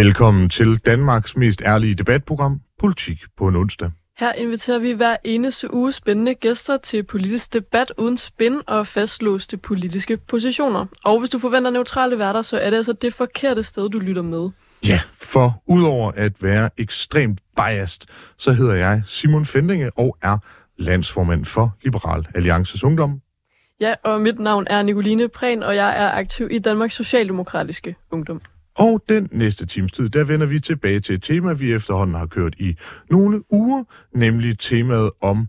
Velkommen til Danmarks mest ærlige debatprogram, Politik på en onsdag. Her inviterer vi hver eneste uge spændende gæster til politisk debat uden spin og fastlåste politiske positioner. Og hvis du forventer neutrale værter, så er det altså det forkerte sted, du lytter med. Ja, for udover at være ekstremt biased, så hedder jeg Simon Fendinge og er landsformand for Liberal Alliances Ungdom. Ja, og mit navn er Nicoline Prehn, og jeg er aktiv i Danmarks Socialdemokratiske Ungdom. Og den næste times tid, der vender vi tilbage til et tema, vi efterhånden har kørt i nogle uger, nemlig temaet om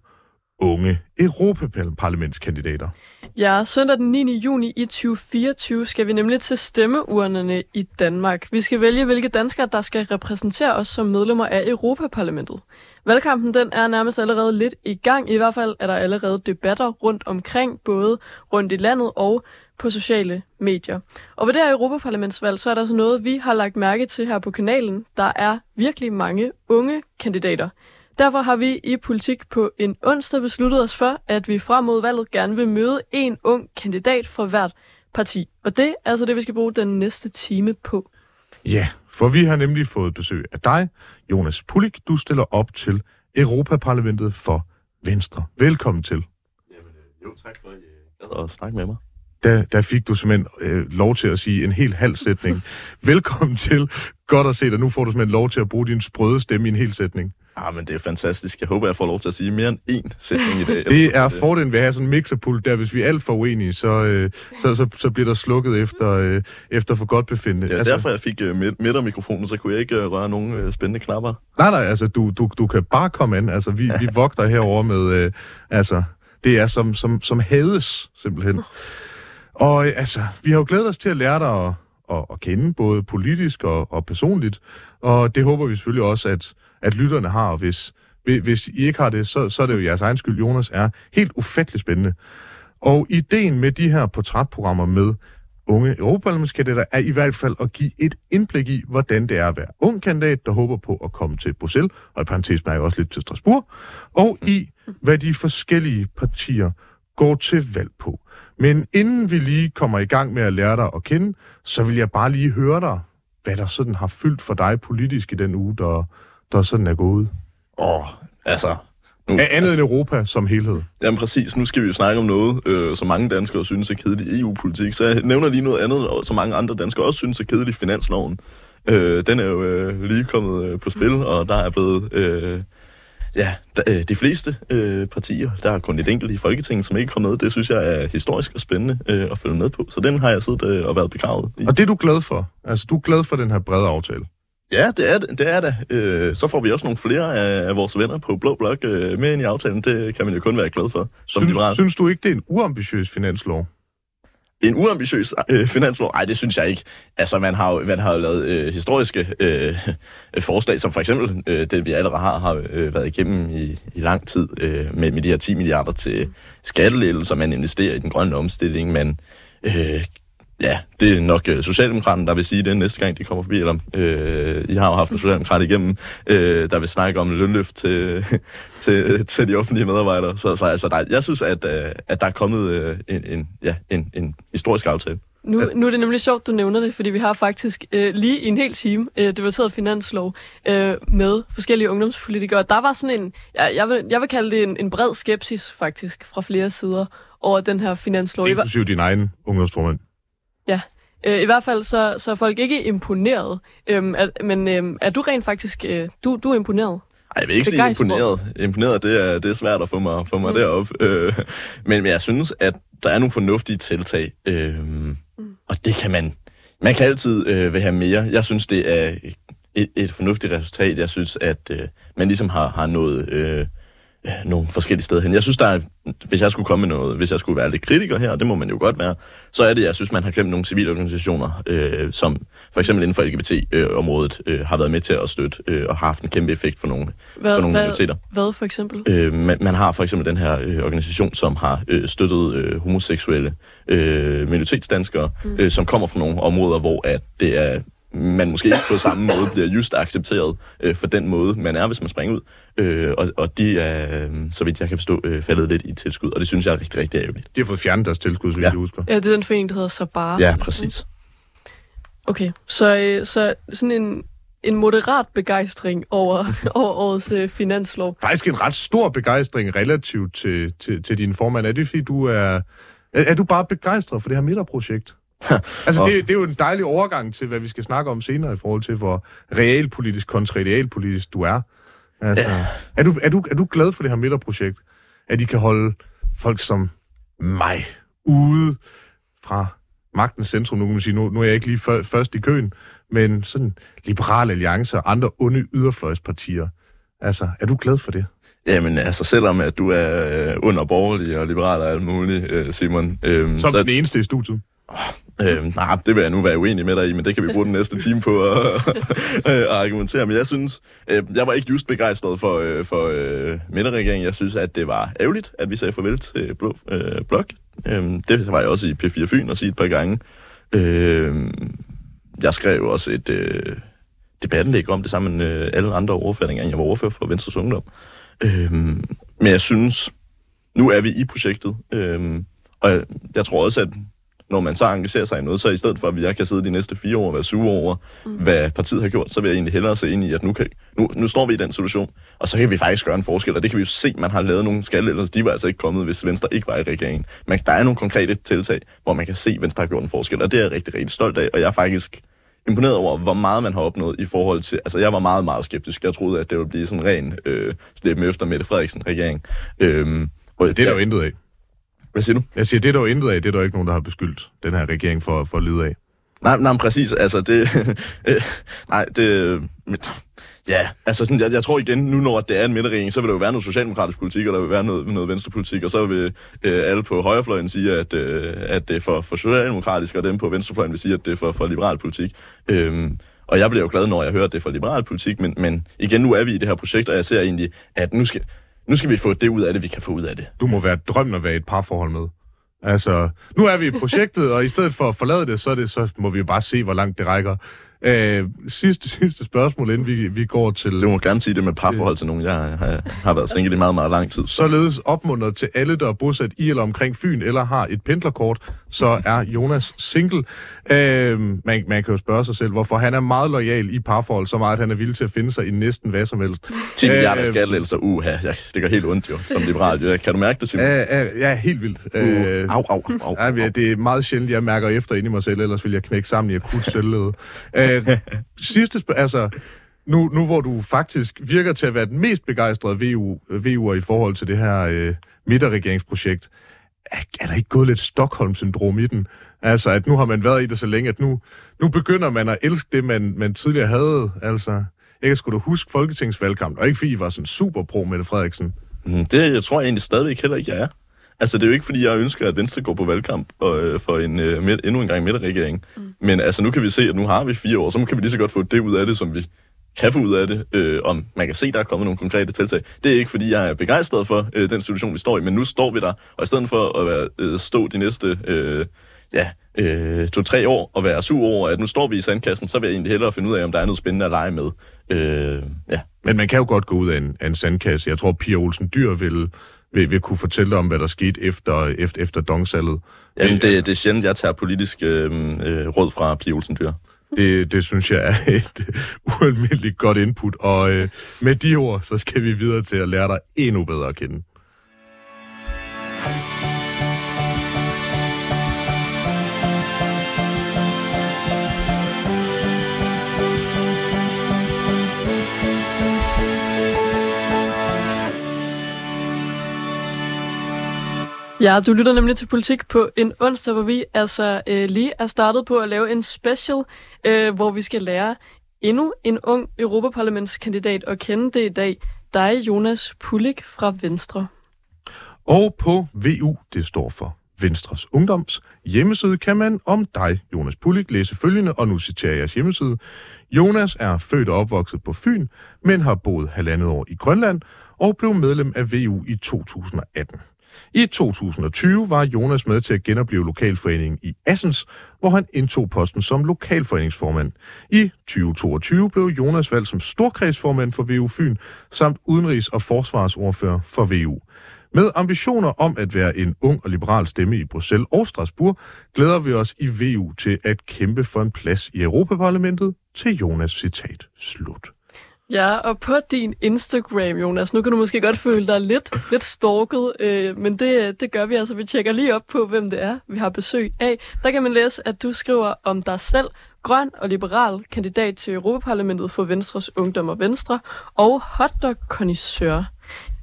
unge Europaparlamentskandidater. Ja, søndag den 9. juni i 2024 skal vi nemlig til stemmeurnerne i Danmark. Vi skal vælge, hvilke danskere, der skal repræsentere os som medlemmer af Europaparlamentet. Valgkampen den er nærmest allerede lidt i gang. I hvert fald er der allerede debatter rundt omkring, både rundt i landet og på sociale medier. Og ved det her Europaparlamentsvalg, så er der så noget, vi har lagt mærke til her på kanalen. Der er virkelig mange unge kandidater. Derfor har vi i Politik på en onsdag besluttet os for, at vi frem mod valget gerne vil møde en ung kandidat fra hvert parti. Og det er altså det, vi skal bruge den næste time på. Ja, for vi har nemlig fået besøg af dig, Jonas Pulik. Du stiller op til Europaparlamentet for Venstre. Velkommen til. Jamen, øh, jo, tak for, at I gad at snakke med mig. Der, der fik du simpelthen øh, lov til at sige en helt halv sætning. Velkommen til. Godt at se dig. Nu får du simpelthen lov til at bruge din sprøde stemme i en hel sætning. Ah, men det er fantastisk. Jeg håber, jeg får lov til at sige mere end én sætning i dag. Det er fordelen ved at have sådan en mixerpult, der hvis vi er alt for uenige, så, øh, så, så, så bliver der slukket efter, øh, efter for godt befindende. Ja, altså, derfor jeg fik øh, midt, midtermikrofonen, så kunne jeg ikke øh, røre nogen øh, spændende knapper. Nej, nej, altså du, du, du kan bare komme ind. Altså vi, vi vogter herover med, øh, altså det er som, som, som hades simpelthen. Og altså, vi har jo glædet os til at lære dig at, at, at kende, både politisk og, og personligt. Og det håber vi selvfølgelig også, at, at lytterne har. Og hvis, hvis I ikke har det, så, så er det jo jeres egen skyld. Jonas er helt ufattelig spændende. Og ideen med de her portrætprogrammer med unge europaparlamentskandidater er i hvert fald at give et indblik i, hvordan det er at være ung kandidat, der håber på at komme til Bruxelles, og i parentes også lidt til Strasbourg, og i, hvad de forskellige partier går til valg på. Men inden vi lige kommer i gang med at lære dig at kende, så vil jeg bare lige høre dig, hvad der sådan har fyldt for dig politisk i den uge, der, der sådan er gået. Åh, oh, altså... Nu, Er andet end Europa som helhed. Jamen præcis, nu skal vi jo snakke om noget, øh, som mange danskere synes er kedeligt EU-politik. Så jeg nævner lige noget andet, og som mange andre danskere også synes er kedeligt, finansloven. Øh, den er jo øh, lige kommet øh, på spil, og der er blevet... Øh, Ja, øh, de fleste øh, partier, der er kun et enkelt i Folketinget, som ikke kom med, det synes jeg er historisk og spændende øh, at følge med på. Så den har jeg siddet øh, og været begravet i. Og det er du glad for? Altså, du er glad for den her brede aftale? Ja, det er det, det, er det. Øh, så får vi også nogle flere af, af vores venner på Blå Blok øh, med ind i aftalen. Det kan man jo kun være glad for. Som Synes, liberal. synes du ikke, det er en uambitiøs finanslov? En uambitiøs øh, finanslov? Nej, det synes jeg ikke. Altså, man har jo, man har jo lavet øh, historiske øh, forslag, som for eksempel øh, det, vi allerede har, har øh, været igennem i, i lang tid, øh, med, med de her 10 milliarder til skattelettelser, man investerer i den grønne omstilling, man øh, Ja, det er nok øh, Socialdemokraterne, der vil sige det næste gang, de kommer forbi. Eller, øh, I har jo haft en Socialdemokrat igennem, øh, der vil snakke om lønløft til, til, til de offentlige medarbejdere. Så, så altså, der, jeg synes, at, øh, at der er kommet øh, en, en, ja, en, en historisk aftale. Nu, nu er det nemlig sjovt, du nævner det, fordi vi har faktisk øh, lige i en hel time øh, debatteret finanslov øh, med forskellige ungdomspolitikere. Der var sådan en, ja, jeg, vil, jeg vil kalde det en, en bred skepsis faktisk fra flere sider over den her finanslov. I, hver- Inklusive din egen ungdomsformand. Ja, øh, i hvert fald så, så er folk ikke imponeret. Øhm, er, men øhm, er du rent faktisk, øh, du, du er imponeret? Ej, jeg vil ikke sige imponeret. Imponeret, det er, det er svært at få mig, få mig Mm. derop. Øh, men jeg synes, at der er nogle fornuftige tiltag. Øh, mm. Og det kan man... Man kan altid øh, vil have mere. Jeg synes, det er et, et fornuftigt resultat. Jeg synes, at øh, man ligesom har, har nået... Øh, øh, nogle forskellige steder hen. Jeg synes, der er, hvis jeg skulle komme med noget, hvis jeg skulle være lidt kritiker her, og det må man jo godt være, så er det, jeg synes, man har glemt nogle civile organisationer, øh, som for eksempel inden for LGBT-området øh, har været med til at støtte øh, og har haft en kæmpe effekt for nogle, Hvad, for nogle hvad, minoriteter. hvad for eksempel? Øh, man, man har for eksempel den her øh, organisation, som har øh, støttet øh, homoseksuelle øh, minoritetsdanskere, mm. øh, som kommer fra nogle områder, hvor at det er man måske ikke på samme måde bliver just accepteret øh, for den måde, man er, hvis man springer ud. Øh, og, og de er, øh, så vidt jeg kan forstå, øh, faldet lidt i tilskud, og det synes jeg er rigtig, rigtig ærgerligt. De har fået fjernet deres tilskud, så vidt Ja. jeg husker. Ja, det er den forening, der hedder Sabar. Ja, præcis. Okay, så, øh, så sådan en, en moderat begejstring over, over årets øh, finanslov. Faktisk en ret stor begejstring relativt til, til, til din formand. Er det fordi, du er... Er, er du bare begejstret for det her midterprojekt? altså, det, det er jo en dejlig overgang til, hvad vi skal snakke om senere i forhold til, hvor realpolitisk kontra idealpolitisk du er. Altså, ja. er, du, er, du, er du glad for det her midterprojekt? At de kan holde folk som mig ude fra magtens centrum, nu kan man sige, nu, nu er jeg ikke lige før, først i køen, men sådan liberale alliancer og andre onde yderfløjspartier. Altså, er du glad for det? Jamen, altså, selvom at du er øh, under borgerlig og liberal og alt muligt, øh, Simon, øh, Som så, den eneste i studiet. Øh, nej, det vil jeg nu være uenig med dig i, men det kan vi bruge den næste time på at, at argumentere. Men jeg synes, øh, jeg var ikke just begejstret for, øh, for øh, midterregeringen. Jeg synes, at det var ærgerligt, at vi sagde farvel til Blå øh, Blok. Øh, det var jeg også i P4 Fyn og sige et par gange. Øh, jeg skrev også et øh, debattenlæg om det sammen med øh, alle andre ordfører, dengang jeg var ordfører for Venstres Ungdom. Øh, men jeg synes, nu er vi i projektet, øh, og jeg, jeg tror også, at når man så engagerer sig i noget, så i stedet for, at jeg kan sidde de næste fire år og være sure over, mm. hvad partiet har gjort, så vil jeg egentlig hellere se ind i, at nu, kan, nu, nu står vi i den situation, og så kan vi faktisk gøre en forskel, og det kan vi jo se, man har lavet nogle skal, ellers de var altså ikke kommet, hvis Venstre ikke var i regeringen. Men der er nogle konkrete tiltag, hvor man kan se, at Venstre har gjort en forskel, og det er jeg rigtig, rigtig stolt af, og jeg er faktisk imponeret over, hvor meget man har opnået i forhold til... Altså, jeg var meget, meget skeptisk. Jeg troede, at det ville blive sådan en ren øh, slippe efter Mette Frederiksen-regering. Øhm, og Det er der jo intet af. Hvad siger du? Jeg siger, det er der jo intet af. Det er der jo ikke nogen, der har beskyldt den her regering for, for at lide af. Nej, nej, præcis. Altså, det... øh, nej, det... Ja, altså sådan, jeg, jeg tror igen, nu når det er en midterregering, så vil der jo være noget socialdemokratisk politik, og der vil være noget, noget venstrepolitik, og så vil øh, alle på højrefløjen sige, at, øh, at det er for, for socialdemokratisk, og dem på venstrefløjen vil sige, at det er for, for liberal politik. Øhm, og jeg bliver jo glad, når jeg hører, at det er for liberal politik, men, men igen, nu er vi i det her projekt, og jeg ser egentlig, at nu skal, nu skal vi få det ud af det, vi kan få ud af det. Du må være drømmen at være i et parforhold med. Altså, nu er vi i projektet, og i stedet for at forlade det, så, er det, så må vi jo bare se, hvor langt det rækker. Øh, sidste, sidste spørgsmål, inden vi, vi går til... Du må gerne sige det med parforhold til nogen. Jeg har, har været single i meget, meget lang tid. Således opmuntret til alle, der er bosat i eller omkring Fyn, eller har et pendlerkort, så er Jonas single. Øh, man, man kan jo spørge sig selv, hvorfor han er meget lojal i parforhold, så meget, at han er villig til at finde sig i næsten hvad som helst. 10 milliarder Øh, skattelettelser, uha, ja, det gør helt ondt jo, som liberal. Ja, kan du mærke det, Simon? Ja, ja, ja helt vildt. Øh, au, au, au, Ja, men det er meget sjældent, jeg mærker efter inde i mig selv, ellers vil jeg knække sammen i akut selvlede. Øh, Øh, sidste spørg- altså, nu, nu hvor du faktisk virker til at være den mest begejstrede VU, VU'er i forhold til det her øh, midterregeringsprojekt, er, er der ikke gået lidt Stockholm-syndrom i den? Altså, at nu har man været i det så længe, at nu, nu begynder man at elske det, man, man tidligere havde. Altså, jeg kan sgu da huske Folketingsvalgkampen, og ikke fordi I var sådan super pro Mette Frederiksen. Mm, det jeg tror jeg egentlig stadigvæk heller ikke, jeg er. Altså, det er jo ikke, fordi jeg ønsker, at Venstre går på valgkamp og, øh, for en, øh, midt, endnu en gang midterregering. Mm. Men altså, nu kan vi se, at nu har vi fire år, så kan vi lige så godt få det ud af det, som vi kan få ud af det, øh, om man kan se, at der er kommet nogle konkrete tiltag. Det er ikke, fordi jeg er begejstret for øh, den situation, vi står i, men nu står vi der, og i stedet for at være, øh, stå de næste øh, ja, øh, to-tre år og være sur over, at nu står vi i sandkassen, så vil jeg egentlig hellere finde ud af, om der er noget spændende at lege med. Øh, ja. Men man kan jo godt gå ud af en, af en sandkasse. Jeg tror, Pia Olsen Dyr vil, vil, vil kunne fortælle om, hvad der skete efter, efter, efter dongsalget. Jamen, Det- det, det er sjældent, jeg tager politisk øh, øh, råd fra Pia Olsen Dyr. Det, det synes jeg er et ualmindeligt godt input. Og øh, med de ord, så skal vi videre til at lære dig endnu bedre at kende. Ja, du lytter nemlig til politik på en onsdag, hvor vi altså øh, lige er startet på at lave en special, øh, hvor vi skal lære endnu en ung Europaparlamentskandidat at kende det i dag. dig, Jonas Pulik fra Venstre. Og på VU, det står for Venstres Ungdoms hjemmeside, kan man om dig, Jonas Pulik, læse følgende, og nu citerer jeg jeres hjemmeside. Jonas er født og opvokset på Fyn, men har boet halvandet år i Grønland og blev medlem af VU i 2018. I 2020 var Jonas med til at genopleve lokalforeningen i Assens, hvor han indtog posten som lokalforeningsformand. I 2022 blev Jonas valgt som storkredsformand for VU Fyn, samt udenrigs- og forsvarsordfører for VU. Med ambitioner om at være en ung og liberal stemme i Bruxelles og Strasbourg, glæder vi os i VU til at kæmpe for en plads i Europaparlamentet til Jonas citat slut. Ja, og på din Instagram, Jonas, nu kan du måske godt føle dig lidt, lidt stalket, øh, men det, det gør vi altså. Vi tjekker lige op på, hvem det er, vi har besøg af. Der kan man læse, at du skriver om dig selv, grøn og liberal kandidat til Europaparlamentet for Venstres Ungdom og Venstre, og hotdog connoisseur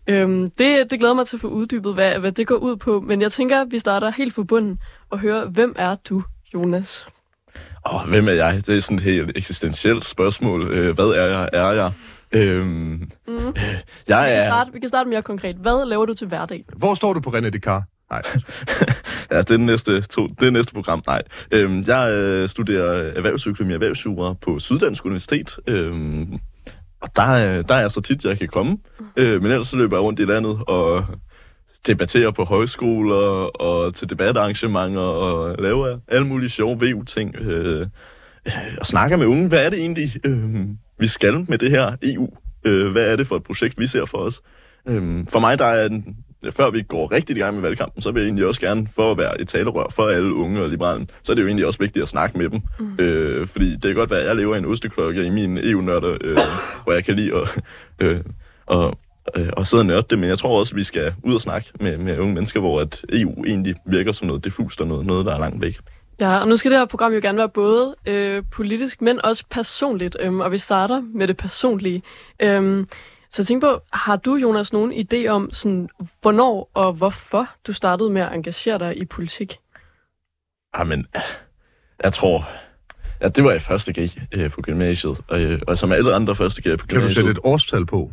Øhm, det, det glæder mig til at få uddybet, hvad, hvad det går ud på, men jeg tænker, at vi starter helt fra bunden og hører, hvem er du, Jonas? Oh, hvem er jeg? Det er sådan et helt eksistentielt spørgsmål. Øh, hvad er jeg? Er jeg? Øhm, mm. øh, jeg vi, kan er... starte, vi kan starte mere konkret. Hvad laver du til hverdag? Hvor står du på René Descartes? Nej. ja, det er, næste, to, det er næste program. Nej. Øhm, jeg øh, studerer erhvervsøkonomi og erhvervsjura på Syddansk Universitet. Øhm, og der, der er jeg så tit, jeg kan komme. Øh, men ellers så løber jeg rundt i landet og debatterer på højskoler og til debatarrangementer og laver alle mulige sjove VU-ting. Øh, øh, og snakker med unge. Hvad er det egentlig, øh, vi skal med det her EU? Øh, hvad er det for et projekt, vi ser for os? Øh, for mig, der er en, før vi går rigtig i gang med valgkampen, så vil jeg egentlig også gerne, for at være et talerør for alle unge og liberale, så er det jo egentlig også vigtigt at snakke med dem. Mm. Øh, fordi det kan godt være, at jeg lever i en osteklokke i min EU-nørder, øh, hvor jeg kan lide at, øh, og, øh, og sidde og nørde det, men jeg tror også, at vi skal ud og snakke med, med unge mennesker, hvor at EU egentlig virker som noget diffust og noget, noget der er langt væk. Ja, og nu skal det her program jo gerne være både øh, politisk, men også personligt, øhm, og vi starter med det personlige. Øhm, så tænk på, har du, Jonas, nogen idé om, sådan, hvornår og hvorfor du startede med at engagere dig i politik? Jamen, jeg tror... Ja, det var i første G øh, på gymnasiet, og, øh, og som alle andre første G på gymnasiet... Kan du sætte et årstal på?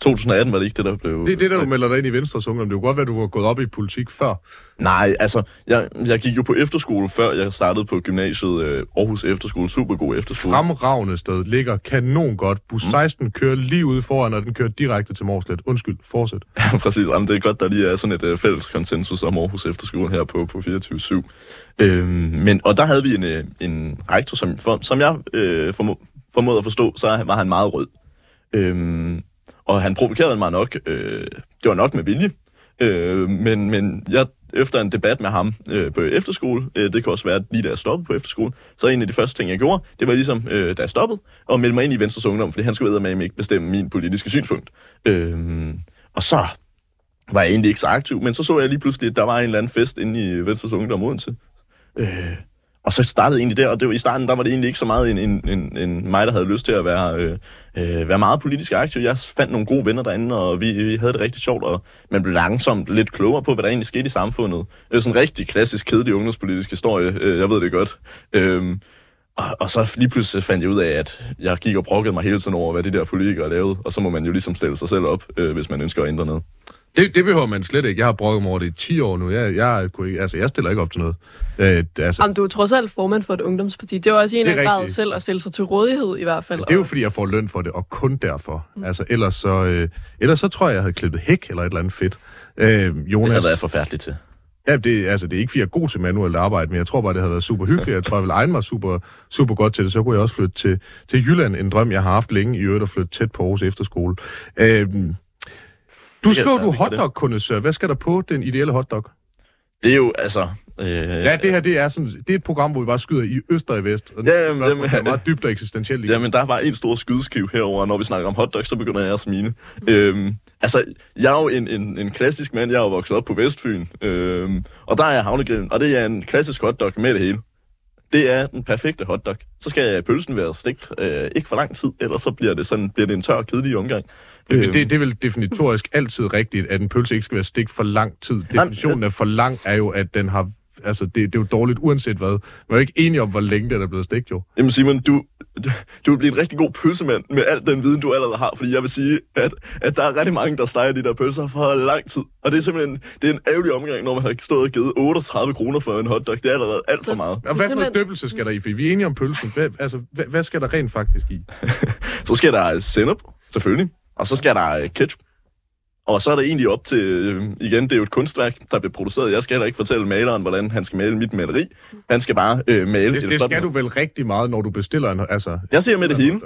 2018 var det ikke det, der blev... Det er det, der du melder dig ind i Venstres Ungdom. Det kunne godt være, du var gået op i politik før. Nej, altså, jeg, jeg gik jo på efterskole, før jeg startede på gymnasiet øh, Aarhus Efterskole. Super god efterskole. Fremragende sted. Ligger kanon godt. Bus 16 mm. kører lige ude foran, og den kører direkte til Morslet. Undskyld, fortsæt. Ja, præcis. Jamen, det er godt, der lige er sådan et øh, fælles konsensus om Aarhus Efterskole her på, på 24-7. Øhm, men, og der havde vi en, øh, en rektor, som, for, som jeg øh, formå, formåede at forstå, så var han meget rød. Øhm, og han provokerede mig nok. Øh, det var nok med vilje. Øh, men, men jeg, efter en debat med ham øh, på efterskole, øh, det kan også være lige da jeg stoppede på efterskole, så en af de første ting, jeg gjorde, det var ligesom, øh, da jeg stoppede, og melde mig ind i Venstres Ungdom, fordi han skulle med ikke bestemme min politiske synspunkt. Øh, og så var jeg egentlig ikke så aktiv, men så så jeg lige pludselig, at der var en eller anden fest inde i Venstres Ungdom Odense. Øh, og så startede egentlig der, og det var, i starten der var det egentlig ikke så meget en, en, en, en mig, der havde lyst til at være, øh, øh, være meget politisk aktiv. Jeg fandt nogle gode venner derinde, og vi, vi havde det rigtig sjovt, og man blev langsomt lidt klogere på, hvad der egentlig skete i samfundet. Det er sådan en rigtig klassisk, kedelig ungdomspolitisk historie, øh, jeg ved det godt. Øh, og, og så lige pludselig fandt jeg ud af, at jeg gik og brokkede mig hele tiden over, hvad de der politikere lavede, og så må man jo ligesom stille sig selv op, øh, hvis man ønsker at ændre noget. Det, det behøver man slet ikke. Jeg har brokket mig over det i 10 år nu. Jeg, jeg, kunne ikke, altså, jeg stiller ikke op til noget. Øh, altså. Jamen, du er trods alt formand for et ungdomsparti. Det er også en af grad selv at stille sig til rådighed i hvert fald. det er jo fordi, jeg får løn for det, og kun derfor. Mm. Altså, ellers, så, øh, ellers så tror jeg, jeg havde klippet hæk eller et eller andet fedt. Øh, Jonas, det havde været forfærdeligt til. Ja, det, altså, det er ikke fordi, jeg er god til manuelt arbejde, men jeg tror bare, det havde været super hyggeligt. Jeg tror, jeg ville egne mig super, super godt til det. Så kunne jeg også flytte til, til Jylland, en drøm, jeg har haft længe i øvrigt, at flytte tæt på Aarhus Efterskole. Øh, du skriver, du hotdog kondensør. Hvad skal der på den ideelle hotdog? Det er jo, altså... Øh, ja, det her det er, sådan, det er et program, hvor vi bare skyder i øst og i vest. Og ja, jamen, jamen, det er meget dybt og eksistentielt. Ja, men der er bare en stor skydeskiv herover, når vi snakker om hotdog, så begynder jeg at smine. Mm. Øhm, altså, jeg er jo en, en, en klassisk mand. Jeg er jo vokset op på Vestfyn. Øhm, og der er havnegrillen, og det er en klassisk hotdog med det hele. Det er den perfekte hotdog. Så skal pølsen være stegt øh, ikke for lang tid, ellers så bliver det, sådan, bliver det en tør, kedelig omgang. Men det, det er vel definitorisk altid rigtigt, at en pølse ikke skal være stegt for lang tid. Definitionen af for lang er jo, at den har altså, det, det er jo dårligt uanset hvad. Man er jo ikke enige om, hvor længe den er blevet stegt, jo. Jamen Simon, du, du vil blive en rigtig god pølsemand med al den viden, du allerede har, fordi jeg vil sige, at, at der er rigtig mange, der steger de der pølser for lang tid. Og det er simpelthen det er en ærgerlig omgang, når man har stået og givet 38 kroner for en hotdog. Det er allerede alt for Så- meget. Og hvad for simpelthen- noget døbelse skal der i? For vi er enige om pølsen. Hvad, altså, hvad, hvad skal der rent faktisk i? Så skal der sennep, selvfølgelig. Og så skal der øh, ketchup. Og så er der egentlig op til, øh, igen, det er jo et kunstværk, der bliver produceret. Jeg skal heller ikke fortælle maleren, hvordan han skal male mit maleri. Han skal bare øh, male Det, et det skal du vel rigtig meget, når du bestiller en... Altså, Jeg siger med det hele,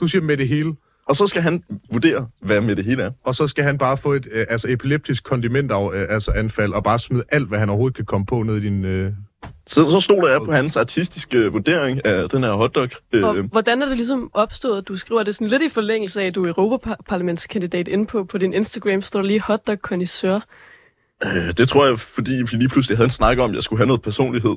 Du siger med det hele. og så skal han vurdere, hvad med det hele er. Og så skal han bare få et øh, altså epileptisk kondiment af, øh, altså anfald, og bare smide alt, hvad han overhovedet kan komme på ned i din... Øh... Så, så stoler jeg på hans artistiske vurdering af den her hotdog. Og Øh, hvordan er det ligesom opstået? Du skriver det sådan lidt i forlængelse af, at du er Europaparlamentskandidat inde på, på din Instagram, står der lige hotdog connoisseur. øh, det tror jeg, fordi vi lige pludselig havde en snak om, at jeg skulle have noget personlighed.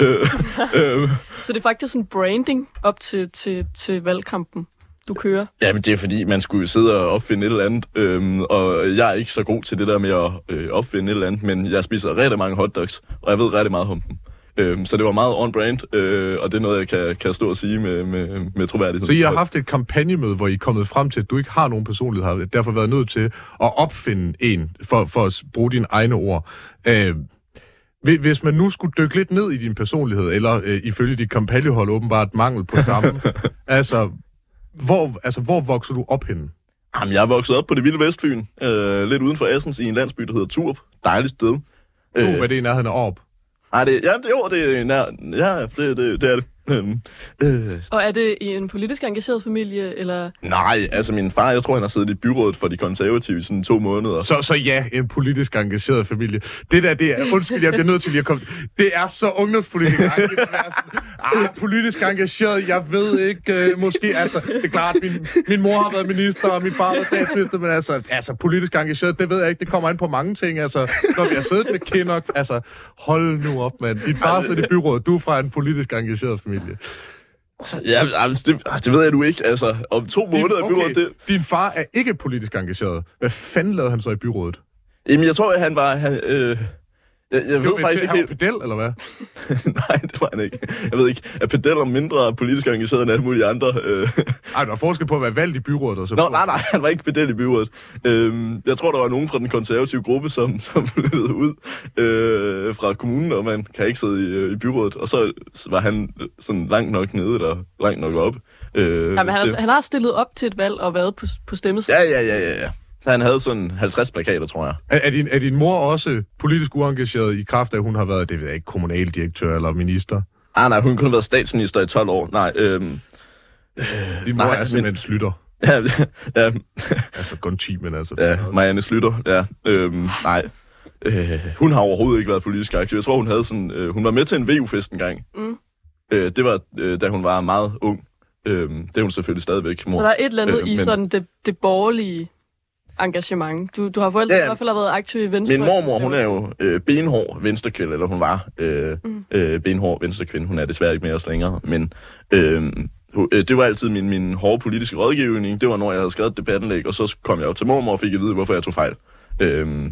øh, øh, Så det er faktisk sådan branding op til, til, til valgkampen, du kører. Ja, men det er fordi, man skulle sidde og opfinde et eller andet, øhm, og jeg er ikke så god til det der med at øh, opfinde et eller andet, men jeg spiser rigtig mange hotdogs, og jeg ved rigtig meget om dem. Øhm, så det var meget on-brand, øh, og det er noget, jeg kan, kan stå og sige med, med, med troværdighed. Så I har haft et kampagnemøde, hvor I er kommet frem til, at du ikke har nogen personlighed, har derfor været nødt til at opfinde en, for, for at bruge dine egne ord. Øh, hvi- hvis man nu skulle dykke lidt ned i din personlighed, eller øh, ifølge dit kampagnehold åbenbart mangel på samme, altså, hvor, altså, hvor vokser du op henne? Jamen, jeg er vokset op på det vilde Vestfyn, øh, lidt uden for Assens, i en landsby, der hedder Turp. Dejligt sted. Hvad det er i nærheden af Orb. Nej, det, ja, det, jo, det er nær, ja, det, det, det er det. Øhm, øh, Og er det i en politisk engageret familie, eller... nej, altså min far, jeg tror, han har siddet i byrådet for de konservative i sådan to måneder. Så, så ja, en politisk engageret familie. Det der, det er, undskyld, jeg bliver nødt til lige at komme. Det er så ungdomspolitisk. ah, politisk engageret, jeg ved ikke, øh, måske, altså, det er klart, min, min mor har været minister, og min far har været statsminister, men altså, altså, politisk engageret, det ved jeg ikke, det kommer an på mange ting, altså, når vi har siddet med Kinnock, altså, hold nu op, mand. Din far sidder i byrådet, du er fra en politisk engageret familie. Ja, altså, det, det ved jeg nu ikke. Altså, om to måneder i byrådet, det, Din far er ikke politisk engageret. Hvad fanden lavede han så i byrådet? Jamen, jeg tror, at han var... Han, øh, jeg, jeg ved Jo, faktisk ikke helt... pedel, eller hvad? Nej, det var han ikke. Jeg ved ikke, at pedeller mindre politisk engageret end alle mulige andre. Øh. Ej, der er forskel på at være valgt i byrådet og så... Nå, nej, nej, han var ikke pedel i byrådet. Øhm, jeg tror, der var nogen fra den konservative gruppe, som, som flyttede ud øh, fra kommunen, og man kan ikke sidde i, øh, i byrådet. Og så var han øh, sådan langt nok nede, eller langt nok op. Øh, Jamen, han, det- har, han har stillet op til et valg og været på, på stemmesedlen. Ja, ja, ja, ja, ja. Så han havde sådan 50 plakater, tror jeg. Er, er, din, er din mor også politisk uengageret i kraft af, at hun har været, det ved jeg ikke, kommunaldirektør eller minister? Ah, nej, hun kunne have været statsminister i 12 år. Nej, øhm, Din mor Nej, er simpelthen slutter. ja, ja, Altså, Gonchi, men altså... ja, Marianne Slytter, ja. Øhm, nej, øh, hun har overhovedet ikke været politisk aktiv. Jeg tror, hun havde sådan, øh, hun var med til en VU-fest engang. Mm. Øh, det var, øh, da hun var meget ung. Øh, det er hun selvfølgelig stadigvæk, mor. Så der er et eller andet Øh, i men- sådan det, det borgerlige engagement. Du, du har forældre, Ja, ja, ja. i hvert fald har været aktiv i Venstre. Min mormor, hun er jo øh, benhård venstrekvinde, eller hun var øh, mm. øh, benhård venstrekvinde. Hun er desværre ikke mere os længere, men øh, øh, det var altid min, min hårde politiske rådgivning. Det var, når jeg havde skrevet et debattenlæg, og så kom jeg jo til mormor og fik at vide, hvorfor jeg tog fejl. Øh,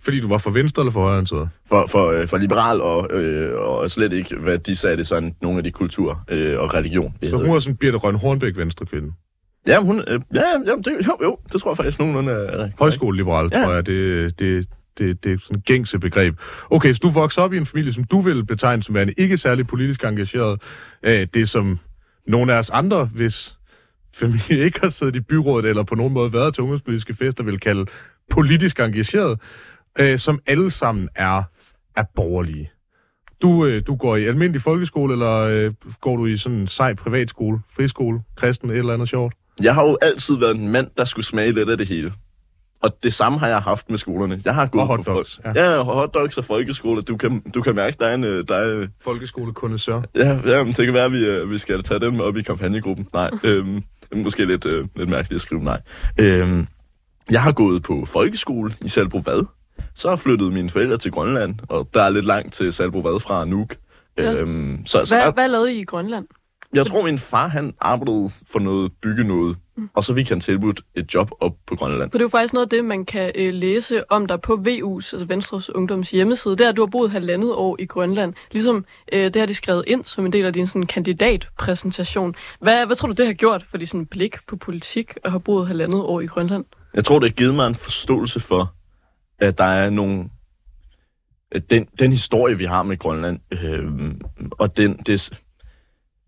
Fordi du var for venstre eller for højre så? for, for, øh, for liberal, og, øh, og slet ikke, hvad de sagde, det sådan nogle af de kultur øh, og religion. Så hun var sådan Birte Røn Hornbæk venstre kvinde. Ja, hun, øh, ja, ja, det, jo, jo, det tror jeg faktisk nogenlunde er. Højskoleliberal, Ja. tror jeg. Det, det, det, det er sådan et gængse begreb. Okay, så du vokser op i en familie, som du vil betegne som værende ikke særlig politisk engageret. Øh, det som nogle af os andre, hvis familie ikke har siddet i byrådet eller på nogen måde været til ungdomspolitiske fester, vil kalde politisk engageret, øh, som alle sammen er, er borgerlige. Du, øh, du går i almindelig folkeskole, eller øh, går du i sådan en sej privatskole, friskole, kristen, et eller andet sjovt? Jeg har jo altid været en mand, der skulle smage lidt af det hele. Og det samme har jeg haft med skolerne. Jeg har gået Og på hotdogs, fol- ja. ja. hotdogs og folkeskole. Du kan, du kan mærke, der er en... øh, Der er, Folkeskolekondensør. ja, ja, men det kan være, at vi, øh, vi skal tage den med op i kampagnegruppen. Nej, øhm, måske lidt, øh, lidt mærkeligt at skrive nej. Øhm, jeg har gået på folkeskole i Salbro Vad. Så har flyttet mine forældre til Grønland, og der er lidt langt til Salbro Vad fra Nuuk. Ja. Øhm, så, så Hvad, jeg, hvad lavede I i Grønland? Jeg tror, min far, han arbejdede for noget bygge noget, mm. og så fik han tilbudt et job op på Grønland. For det er jo faktisk noget af det, man kan øh, læse om dig på VU's, altså Venstres Ungdoms hjemmeside. Der du har boet halvandet år i Grønland. Ligesom øh, det har de skrevet ind som en del af din sådan, kandidatpræsentation. Hvad, hvad tror du, det har gjort for dit sådan, blik på politik at have boet halvandet år i Grønland? Jeg tror, det har givet mig en forståelse for, at der er nogle... Den, den historie, vi har med Grønland, øh, og den, det,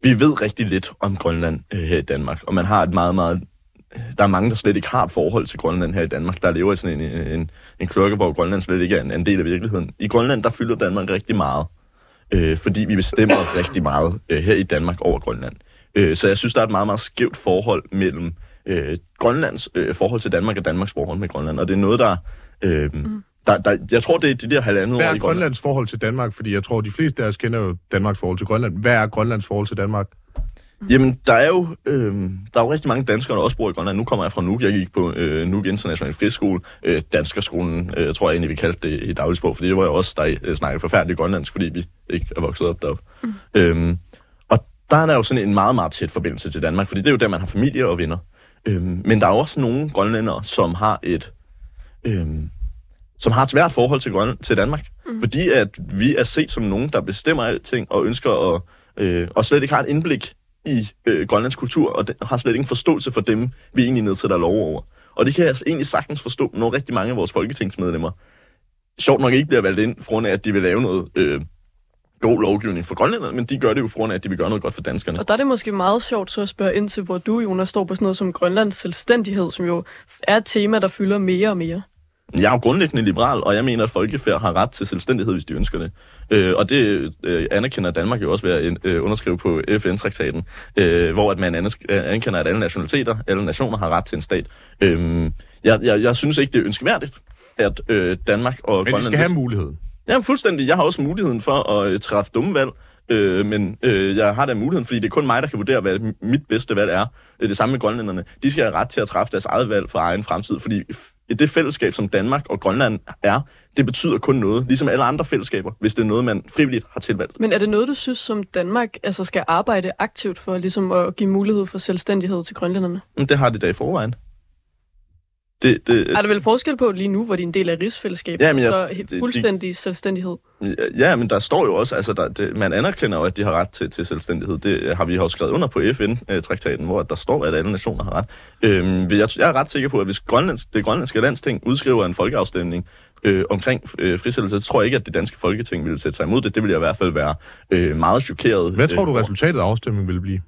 vi ved rigtig lidt om Grønland øh, her i Danmark, og man har et meget, meget... Der er mange, der slet ikke har et forhold til Grønland her i Danmark. Der lever i sådan en, en, en klokke, hvor Grønland slet ikke er en, en del af virkeligheden. I Grønland, der fylder Danmark rigtig meget, øh, fordi vi bestemmer rigtig meget øh, her i Danmark over Grønland. Øh, så jeg synes, der er et meget, meget skævt forhold mellem øh, Grønlands øh, forhold til Danmark og Danmarks forhold med Grønland, og det er noget, der... Øh, mm. Der, der, jeg tror, det er de der halvandet Hvad år er i Grønland. Grønlands forhold til Danmark? Fordi jeg tror, de fleste af os kender jo Danmarks forhold til Grønland. Hvad er Grønlands forhold til Danmark? Jamen, der er jo øh, der er jo rigtig mange danskere, der også bor i Grønland. Nu kommer jeg fra Nuuk. Jeg gik på øh, Nuuk International Friskole. Øh, Danskerskolen, øh, tror jeg egentlig, vi kaldte det i dagligsprog, fordi det var jo også, der øh, snakkede forfærdeligt grønlandsk, fordi vi ikke er vokset op deroppe. Mm. Øhm, og der er der jo sådan en meget, meget tæt forbindelse til Danmark, fordi det er jo der, man har familie og venner. Øhm, men der er også nogle grønlændere, som har et... Øhm, som har et svært forhold til, Grønland, til Danmark. Mm. Fordi at vi er set som nogen, der bestemmer alting og ønsker at... Øh, og slet ikke har et indblik i øh, Grønlands kultur, og den, har slet ikke en forståelse for dem, vi egentlig nedsætter lov over. Og det kan jeg egentlig sagtens forstå, når rigtig mange af vores folketingsmedlemmer sjovt nok ikke bliver valgt ind, på grund af, at de vil lave noget øh, god lovgivning for grønlænderne, men de gør det jo på grund af, at de vil gøre noget godt for danskerne. Og der er det måske meget sjovt så at spørge ind til, hvor du, Jonas, står på sådan noget som Grønlands selvstændighed, som jo er et tema, der fylder mere og mere. Jeg er jo grundlæggende liberal, og jeg mener, at folkefærd har ret til selvstændighed, hvis de ønsker det. Øh, og det øh, anerkender Danmark jo også ved at øh, underskrive på FN-traktaten, øh, hvor at man anerkender, at alle nationaliteter, alle nationer har ret til en stat. Øh, jeg, jeg, jeg synes ikke, det er ønskværdigt, at øh, Danmark og Men de Grønland... skal have muligheden. Ja, fuldstændig. Jeg har også muligheden for at øh, træffe dumme valg, øh, men øh, jeg har da muligheden, fordi det er kun mig, der kan vurdere, hvad mit bedste valg er. Øh, Det samme med grønlænderne. De skal have ret til at træffe deres eget valg for egen fremtid, fordi det fællesskab, som Danmark og Grønland er, det betyder kun noget, ligesom alle andre fællesskaber, hvis det er noget, man frivilligt har tilvalgt. Men er det noget, du synes, som Danmark altså skal arbejde aktivt for, ligesom at give mulighed for selvstændighed til grønlænderne? Men det har det da i forvejen. Det, det, Er der vel forskel på lige nu, hvor de er en del af rigsfællesskabet, Ja, men jeg- så det- de- fuldstændig selvstændighed? Ja, men der står jo også, altså der, det, man anerkender jo, at de har ret til, til selvstændighed. Det har vi jo skrevet under på FN-traktaten, hvor der står, at alle nationer har ret. Øhm, jeg, jeg er ret sikker på, at hvis Grønlands, det grønlandske landsting udskriver en folkeafstemning øh, omkring øh, frisættelse, så tror jeg ikke, at det danske folketing ville sætte sig imod det. Det ville jeg i hvert fald være øh, meget chokeret. Hvad tror øh, du, over. resultatet af afstemningen vil blive?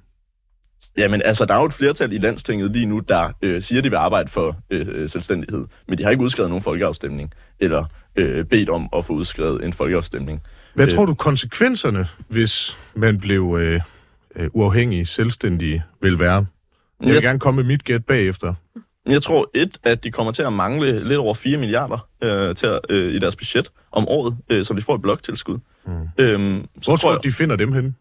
Jamen, altså, der er jo et flertal i landstinget lige nu, der øh, siger, de vil arbejde for øh, øh, selvstændighed. Men de har ikke udskrevet nogen folkeafstemning, eller øh, bedt om at få udskrevet en folkeafstemning. Hvad Øh. tror du konsekvenserne, hvis man blev øh, øh, uafhængig, selvstændig, vil være? Jeg vil Jeg- gerne komme med mit gæt bagefter. Jeg tror et, at de kommer til at mangle lidt over 4 milliarder øh, til, at, øh, i deres budget om året, øh, som de får et bloktilskud. Mm. Øhm, så Hvor tror du, de finder dem henne?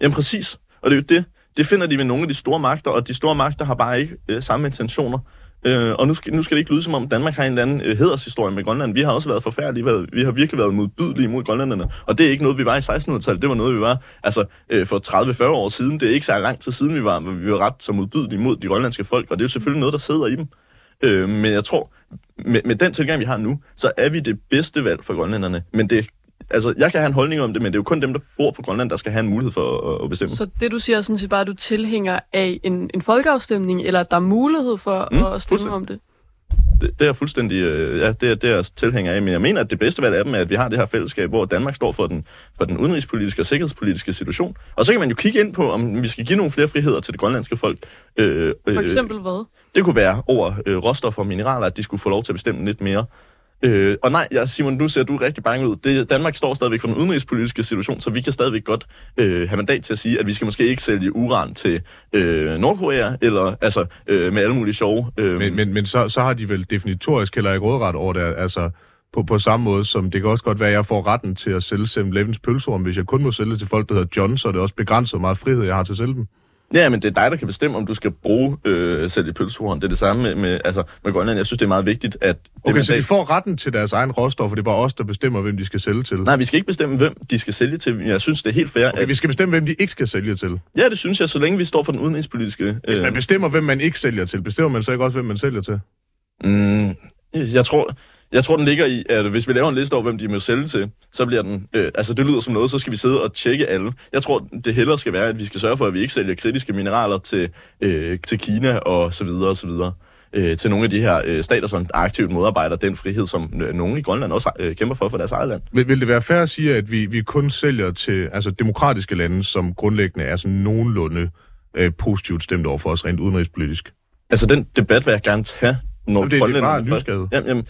Jamen præcis. Og det er jo det. Det finder de ved nogle af de store magter, og de store magter har bare ikke øh, samme intentioner. Øh, og nu skal, nu skal det ikke lyde som om, Danmark har en eller anden øh, hedershistorie med Grønland. Vi har også været forfærdelige. Været, vi har virkelig været modbydelige mod grønlænderne. Og det er ikke noget, vi var i 1600-tallet. Det var noget, vi var altså, øh, for 30-40 år siden. Det er ikke så lang tid siden, vi var, men vi var ret så modbydelige mod de grønlandske folk. Og det er jo selvfølgelig noget, der sidder i dem. Øh, men jeg tror, med, med den tilgang, vi har nu, så er vi det bedste valg for grønlænderne. Men det, altså, jeg kan have en holdning om det, men det er jo kun dem, der bor på Grønland, der skal have en mulighed for at, at bestemme. Så det, du siger, er sådan set bare, at du tilhænger af en, en folkeafstemning, eller at der er mulighed for Mm, at stemme om det? det, det er jeg fuldstændig øh, ja, det, er, det er tilhænger af, men jeg mener, at det bedste valg af dem er, at vi har det her fællesskab, hvor Danmark står for den, for den udenrigspolitiske og sikkerhedspolitiske situation. Og så kan man jo kigge ind på, om vi skal give nogle flere friheder til det grønlandske folk. Øh, For øh, eksempel hvad? det kunne være over øh, råstoffer og mineraler, at de skulle få lov til at bestemme lidt mere. Øh, og nej, ja, Simon, nu ser du rigtig bange ud. Det, Danmark står stadigvæk for den udenrigspolitiske situation, så vi kan stadigvæk godt øh, have mandat til at sige, at vi skal måske ikke sælge uran til øh, Nordkorea, eller altså øh, med alle mulige sjove... Øh, Men, men, men så, så har de vel definitorisk heller ikke rådret over det, altså på, på samme måde som det kan også godt være, at jeg får retten til at sælge 7-Elevens pølseorm. Hvis jeg kun må sælge til folk, der hedder John, så er det også begrænset, hvor meget frihed jeg har til at sælge dem. Ja, men det er dig, der kan bestemme, om du skal bruge øh, selv i pølsehorn. Det er det samme med, med, altså, med Grønland. Jeg synes, det er meget vigtigt, at... Okay, så de får retten til deres egen råstoffer, det er bare os, der bestemmer, hvem de skal sælge til. Nej, vi skal ikke bestemme, hvem de skal sælge til. Jeg synes, det er helt fair, Okay, at... vi skal bestemme, hvem de ikke skal sælge til. Ja, det synes jeg, så længe vi står for den udenrigspolitiske... Hvis Øh, man bestemmer, hvem man ikke sælger til, bestemmer man så ikke også, hvem man sælger til? mm, jeg tror... Jeg tror, den ligger i, at hvis vi laver en liste over, hvem de må sælge til, så bliver den... Øh, altså, det lyder som noget, så skal vi sidde og tjekke alle. Jeg tror, det hellere skal være, at vi skal sørge for, at vi ikke sælger kritiske mineraler til, øh, til Kina og så videre og så videre. Øh, til nogle af de her øh, stater, som aktivt modarbejder den frihed, som øh, nogle i Grønland også øh, kæmper for for deres eget land. Vil, vil det være fair at sige, at vi, vi kun sælger til altså, demokratiske lande, som grundlæggende er sådan nogenlunde øh, positivt stemt over for os rent udenrigspolitisk? Altså, den debat vil jeg gerne tage, når Jamen, det er bare nysgerrighed. Jamen, jamen,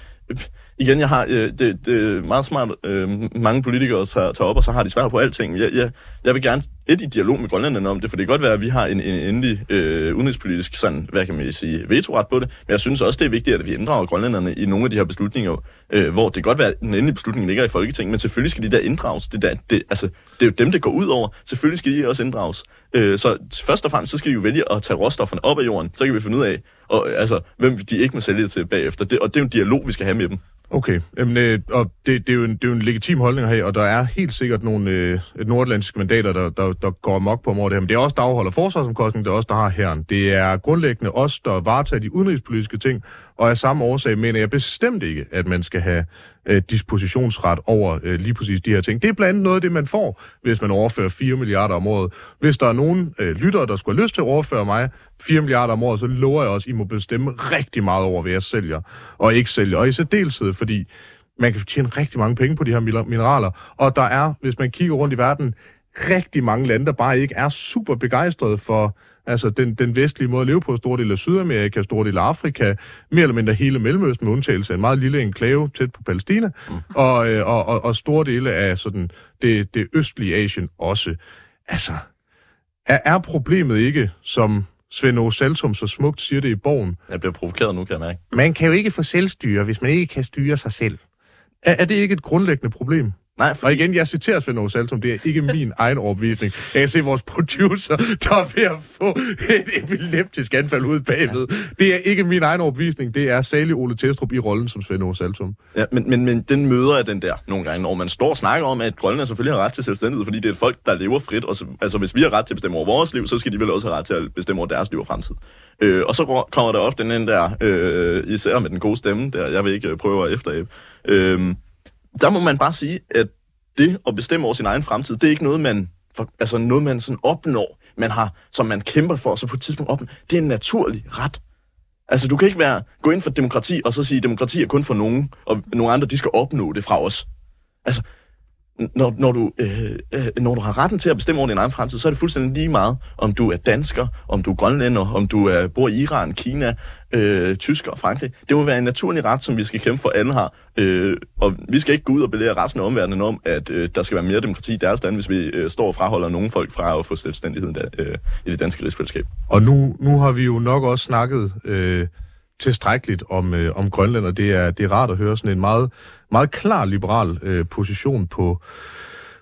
igen, jeg har, øh, det, det er meget smart, øh, mange politikere tager, tager op, og så har de svar på alting. Jeg, jeg, jeg vil gerne et i dialog med grønlænderne om det, for det kan godt være, at vi har en, en endelig øh, udenrigspolitisk sådan, hvad kan man sige, vetoret på det, men jeg synes også, det er vigtigt, at vi inddrager grønlænderne i nogle af de her beslutninger, øh, hvor det kan godt være, at den endelige beslutning ligger i Folketinget, men selvfølgelig skal de der inddrages. Det, der, det, altså, det er jo dem, det går ud over. Selvfølgelig skal de også inddrages. Øh, så først og fremmest, så skal de jo vælge at tage råstofferne op af jorden, så kan vi finde ud af, og, altså, hvem de ikke må sælge til bagefter. Det, og det er jo en dialog, vi skal have med dem. Okay, Jamen, øh, og det, det, er jo en, det er jo en legitim holdning her, og der er helt sikkert nogle øh, et nordatlantiske mandater, der, der, der går mok på området det her. Men det er også, der afholder forsvarsomkostning, det er også, der har herren. Det er grundlæggende os, der varetager de udenrigspolitiske ting, og af samme årsag mener jeg bestemt ikke, at man skal have øh, dispositionsret over øh, lige præcis de her ting. Det er blandt andet noget af det, man får, hvis man overfører 4 milliarder om året. Hvis der er nogen øh, lyttere, der skulle have lyst til at overføre mig 4 milliarder om året, så lover jeg også, at I må bestemme rigtig meget over, hvad jeg sælger og ikke sælger. Og i særdeleshed, fordi man kan tjene rigtig mange penge på de her mineraler. Og der er, hvis man kigger rundt i verden, rigtig mange lande, der bare ikke er super begejstrede for altså den, den vestlige måde at leve på. Store del af Sydamerika, store del af Afrika, mere eller mindre hele Mellemøsten med undtagelse af en meget lille enklave tæt på Palæstina, mm. og, øh, og, og, og store dele af sådan det, det østlige Asien også. Altså, er, er problemet ikke, som Svend O. Saltum så smukt siger det i bogen, Jeg bliver provokeret nu, kan jeg mærke. man kan jo ikke få selvstyre, hvis man ikke kan styre sig selv. Er, er det ikke et grundlæggende problem? Nej, Og fordi, igen, jeg citerer Svend Aage Saltum, det er ikke min egen overbevisning. Jeg kan se vores producer, der er ved at få et epileptisk anfald ud bagved. Det er ikke min egen overbevisning, det er Sally Ole Testrup i rollen som Svend Aage Saltum. ja, men, men, men den møder jeg den der nogle gange, når man står og snakker om, at Grønland selvfølgelig har ret til selvstændighed, fordi det er et folk, der lever frit. Og så, altså, hvis vi har ret til at bestemme over vores liv, så skal de vel også have ret til at bestemme over deres liv og fremtid. Øh, og så går- kommer der ofte den der, øh, især med den gode stemme, der jeg vil ikke øh, prøve at efterabe. Øh, der må man bare sige, at det at bestemme over sin egen fremtid, det er ikke noget, man, for, altså noget, man sådan opnår, man har, som man kæmper for, og så på et tidspunkt opnår. Det er en naturlig ret. Altså, du kan ikke være, gå ind for demokrati, og så sige, at demokrati er kun for nogen, og nogle andre, de skal opnå det fra os. Altså, når, når, du, øh, øh, når du har retten til at bestemme over din egen fremtid, så er det fuldstændig lige meget, om du er dansker, om du er grønlænder, om du er, bor i Iran, Kina, øh, Tysker og Frankrig. Det må være en naturlig ret, som vi skal kæmpe for alle har. Øh, og vi skal ikke gå ud og belære resten af omverdenen om, at øh, der skal være mere demokrati i deres land, hvis vi øh, står og fraholder nogle folk fra at få selvstændigheden der, øh, i det danske rigsfællesskab. Og nu, nu har vi jo nok også snakket øh, tilstrækkeligt om, øh, om Grønland, og det er, det er rart at høre sådan en meget, meget klar liberal øh, position på,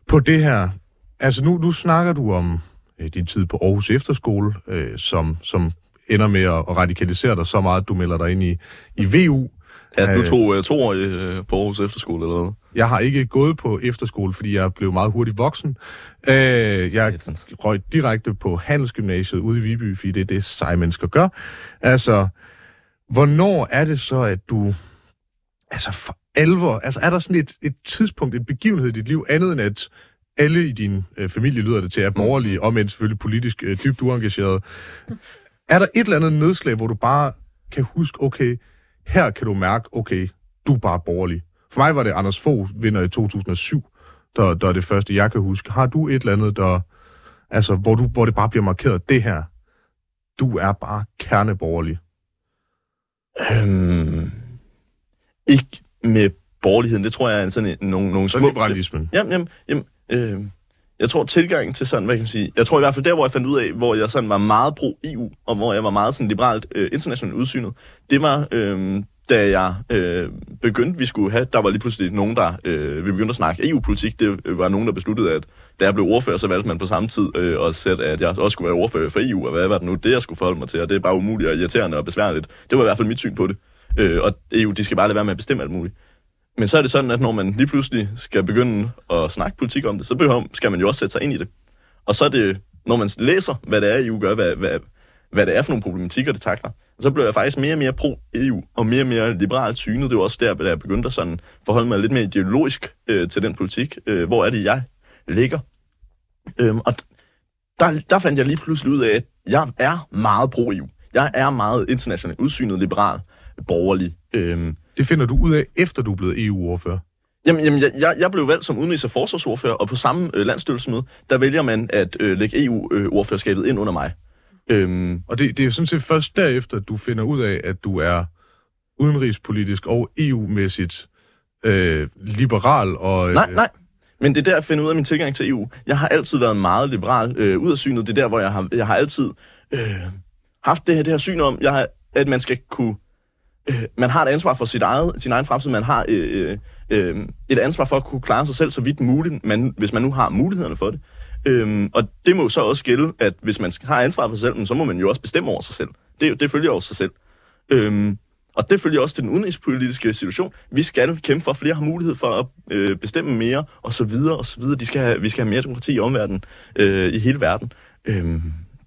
på det her. Altså nu, nu snakker du om øh, din tid på Aarhus Efterskole, øh, som, som ender med at, at radikalisere dig så meget, at du melder dig ind i, i VU. Ja, du Øh, tog øh, to år øh, på Aarhus Efterskole eller hvad? Jeg har ikke gået på efterskole, fordi jeg blev meget hurtigt voksen. Øh, jeg røg direkte på Handelsgymnasiet ude i Viby, fordi det er det, seje mennesker gør. Altså, hvornår er det så, at du... Altså, for alvor... Altså, er der sådan et, et tidspunkt, et begivenhed i dit liv, andet end at alle i din øh, familie lyder det til, er borgerlige, om end selvfølgelig politisk øh, dybt uengageret. Er der et eller andet nedslag, hvor du bare kan huske, okay, her kan du mærke, okay, du er bare borgerlig. For mig var det Anders Fogh vinder i 2007, der, der er det første, jeg kan huske. Har du et eller andet, der, altså, hvor, du, hvor det bare bliver markeret, det her, du er bare kerneborgerlig? Øhm, ikke med borgerligheden, det tror jeg er sådan en, nogle, nogle små... liberalismen. Jamen, jamen, jamen øh, jeg tror tilgangen til sådan, hvad kan man sige, jeg tror i hvert fald der, hvor jeg fandt ud af, hvor jeg sådan var meget pro-EU, og hvor jeg var meget sådan liberalt øh, internationalt udsynet, det var, øh, da jeg øh, begyndte, vi skulle have, der var lige pludselig nogen, der, øh, vi begyndte at snakke EU-politik, det var nogen, der besluttede, at da jeg blev ordfører, så valgte man på samme tid øh, at sætte, at jeg også skulle være ordfører for EU, og hvad var det nu, det jeg skulle forholde mig til, og det er bare umuligt og irriterende og besværligt. Det var i hvert fald mit syn på det. Øh, og EU, de skal bare lade være med at bestemme alt muligt. Men så er det sådan, at når man lige pludselig skal begynde at snakke politik om det, så behøver, skal man jo også sætte sig ind i det. Og så er det, når man læser, hvad det er, EU gør, hvad, hvad, hvad det er for nogle problematikker, det takler, så blev jeg faktisk mere og mere pro-EU, og mere og mere liberalt synet. Det var også der, da jeg begyndte at sådan forholde mig lidt mere ideologisk øh, til den politik. Øh, hvor er det, jeg ligger? Øhm, og der, der fandt jeg lige pludselig ud af, at jeg er meget pro-EU. Jeg er meget internationalt udsynet, liberal, borgerlig. Øhm, Det finder du ud af, efter du er blevet EU-ordfører. Jamen, jamen jeg, jeg, jeg blev valgt som udenrigs- og forsvarsordfører, og på samme øh, landstyrelsesmøde, der vælger man at øh, lægge EU-ordførerskabet ind under mig. Øhm, Og det, det er jo sådan set først derefter, du finder ud af, at du er udenrigspolitisk og EU-mæssigt øh, liberal og... Øh, nej, nej. Men det er der, jeg finder ud af min tilgang til EU. Jeg har altid været meget liberal øh, ud af synet. Det er der, hvor jeg har, jeg har altid øh, haft det her, det her syn om, jeg har, at man skal kunne... Øh, man har et ansvar for sit eget, sin egen fremtid. Man har øh, øh, et ansvar for at kunne klare sig selv så vidt muligt, man, hvis man nu har mulighederne for det. Øhm, og det må jo så også gælde, at hvis man har ansvar for sig selv, så må man jo også bestemme over sig selv. Det, det følger over sig selv. Øhm, og det følger også til den udenrigspolitiske situation. Vi skal kæmpe for, at flere har mulighed for at øh, bestemme mere, og så videre, og så videre. De skal have, vi skal have mere demokrati i omverdenen, øh, i hele verden. Øhm,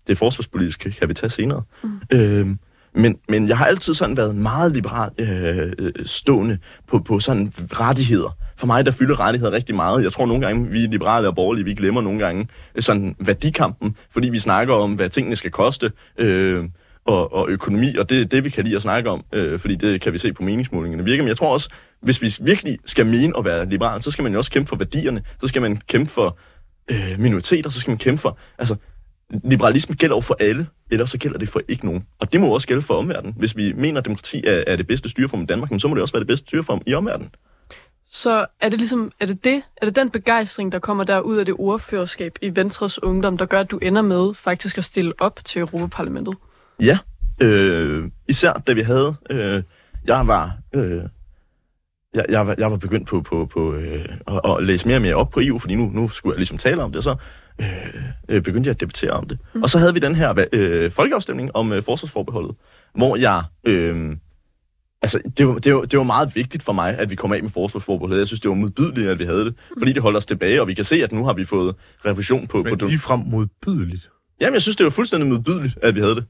det forsvarspolitiske kan vi tage senere. Mm. Øhm, men, men jeg har altid sådan været meget liberal øh, øh, stående på, på sådan rettigheder. For mig, der fylder rettigheder rigtig meget. Jeg tror nogle gange, vi liberale og borgerlige, vi glemmer nogle gange øh, sådan værdikampen, fordi vi snakker om, hvad tingene skal koste, øh, og, og økonomi, og det er det, vi kan lide at snakke om, øh, fordi det kan vi se på meningsmålingerne virker. Men jeg tror også, hvis vi virkelig skal mene at være liberal, så skal man jo også kæmpe for værdierne, så skal man kæmpe for øh, minoriteter, så skal man kæmpe for... Altså, liberalisme gælder jo for alle, ellers så gælder det for ikke nogen. Og det må også gælde for omverdenen. Hvis vi mener, at demokrati er, er det bedste styreform i Danmark, så må det også være det bedste styreform i omverdenen. Så er det ligesom, er det det, er det den begejstring, der kommer der ud af det ordførerskab i Venstres Ungdom, der gør, at du ender med faktisk at stille op til Europaparlamentet? Ja, øh, især da vi havde, øh, jeg var, øh, jeg, jeg, var, jeg var begyndt på, på, på øh, at, at læse mere og mere op på EU, fordi nu, nu skulle jeg ligesom tale om det, så øh, øh, begyndte jeg at debattere om det. Mm. Og så havde vi den her øh, folkeafstemning om øh, forsvarsforbeholdet, hvor jeg... Øh, Altså, det var, det, var, det var meget vigtigt for mig, at vi kom af med forsvarsforbeholdet. Jeg synes, det var modbydeligt, at vi havde det, fordi det holder os tilbage, og vi kan se, at nu har vi fået revision på... Men på lige frem modbydeligt. Jamen, jeg synes, det var fuldstændig modbydeligt, at vi havde det.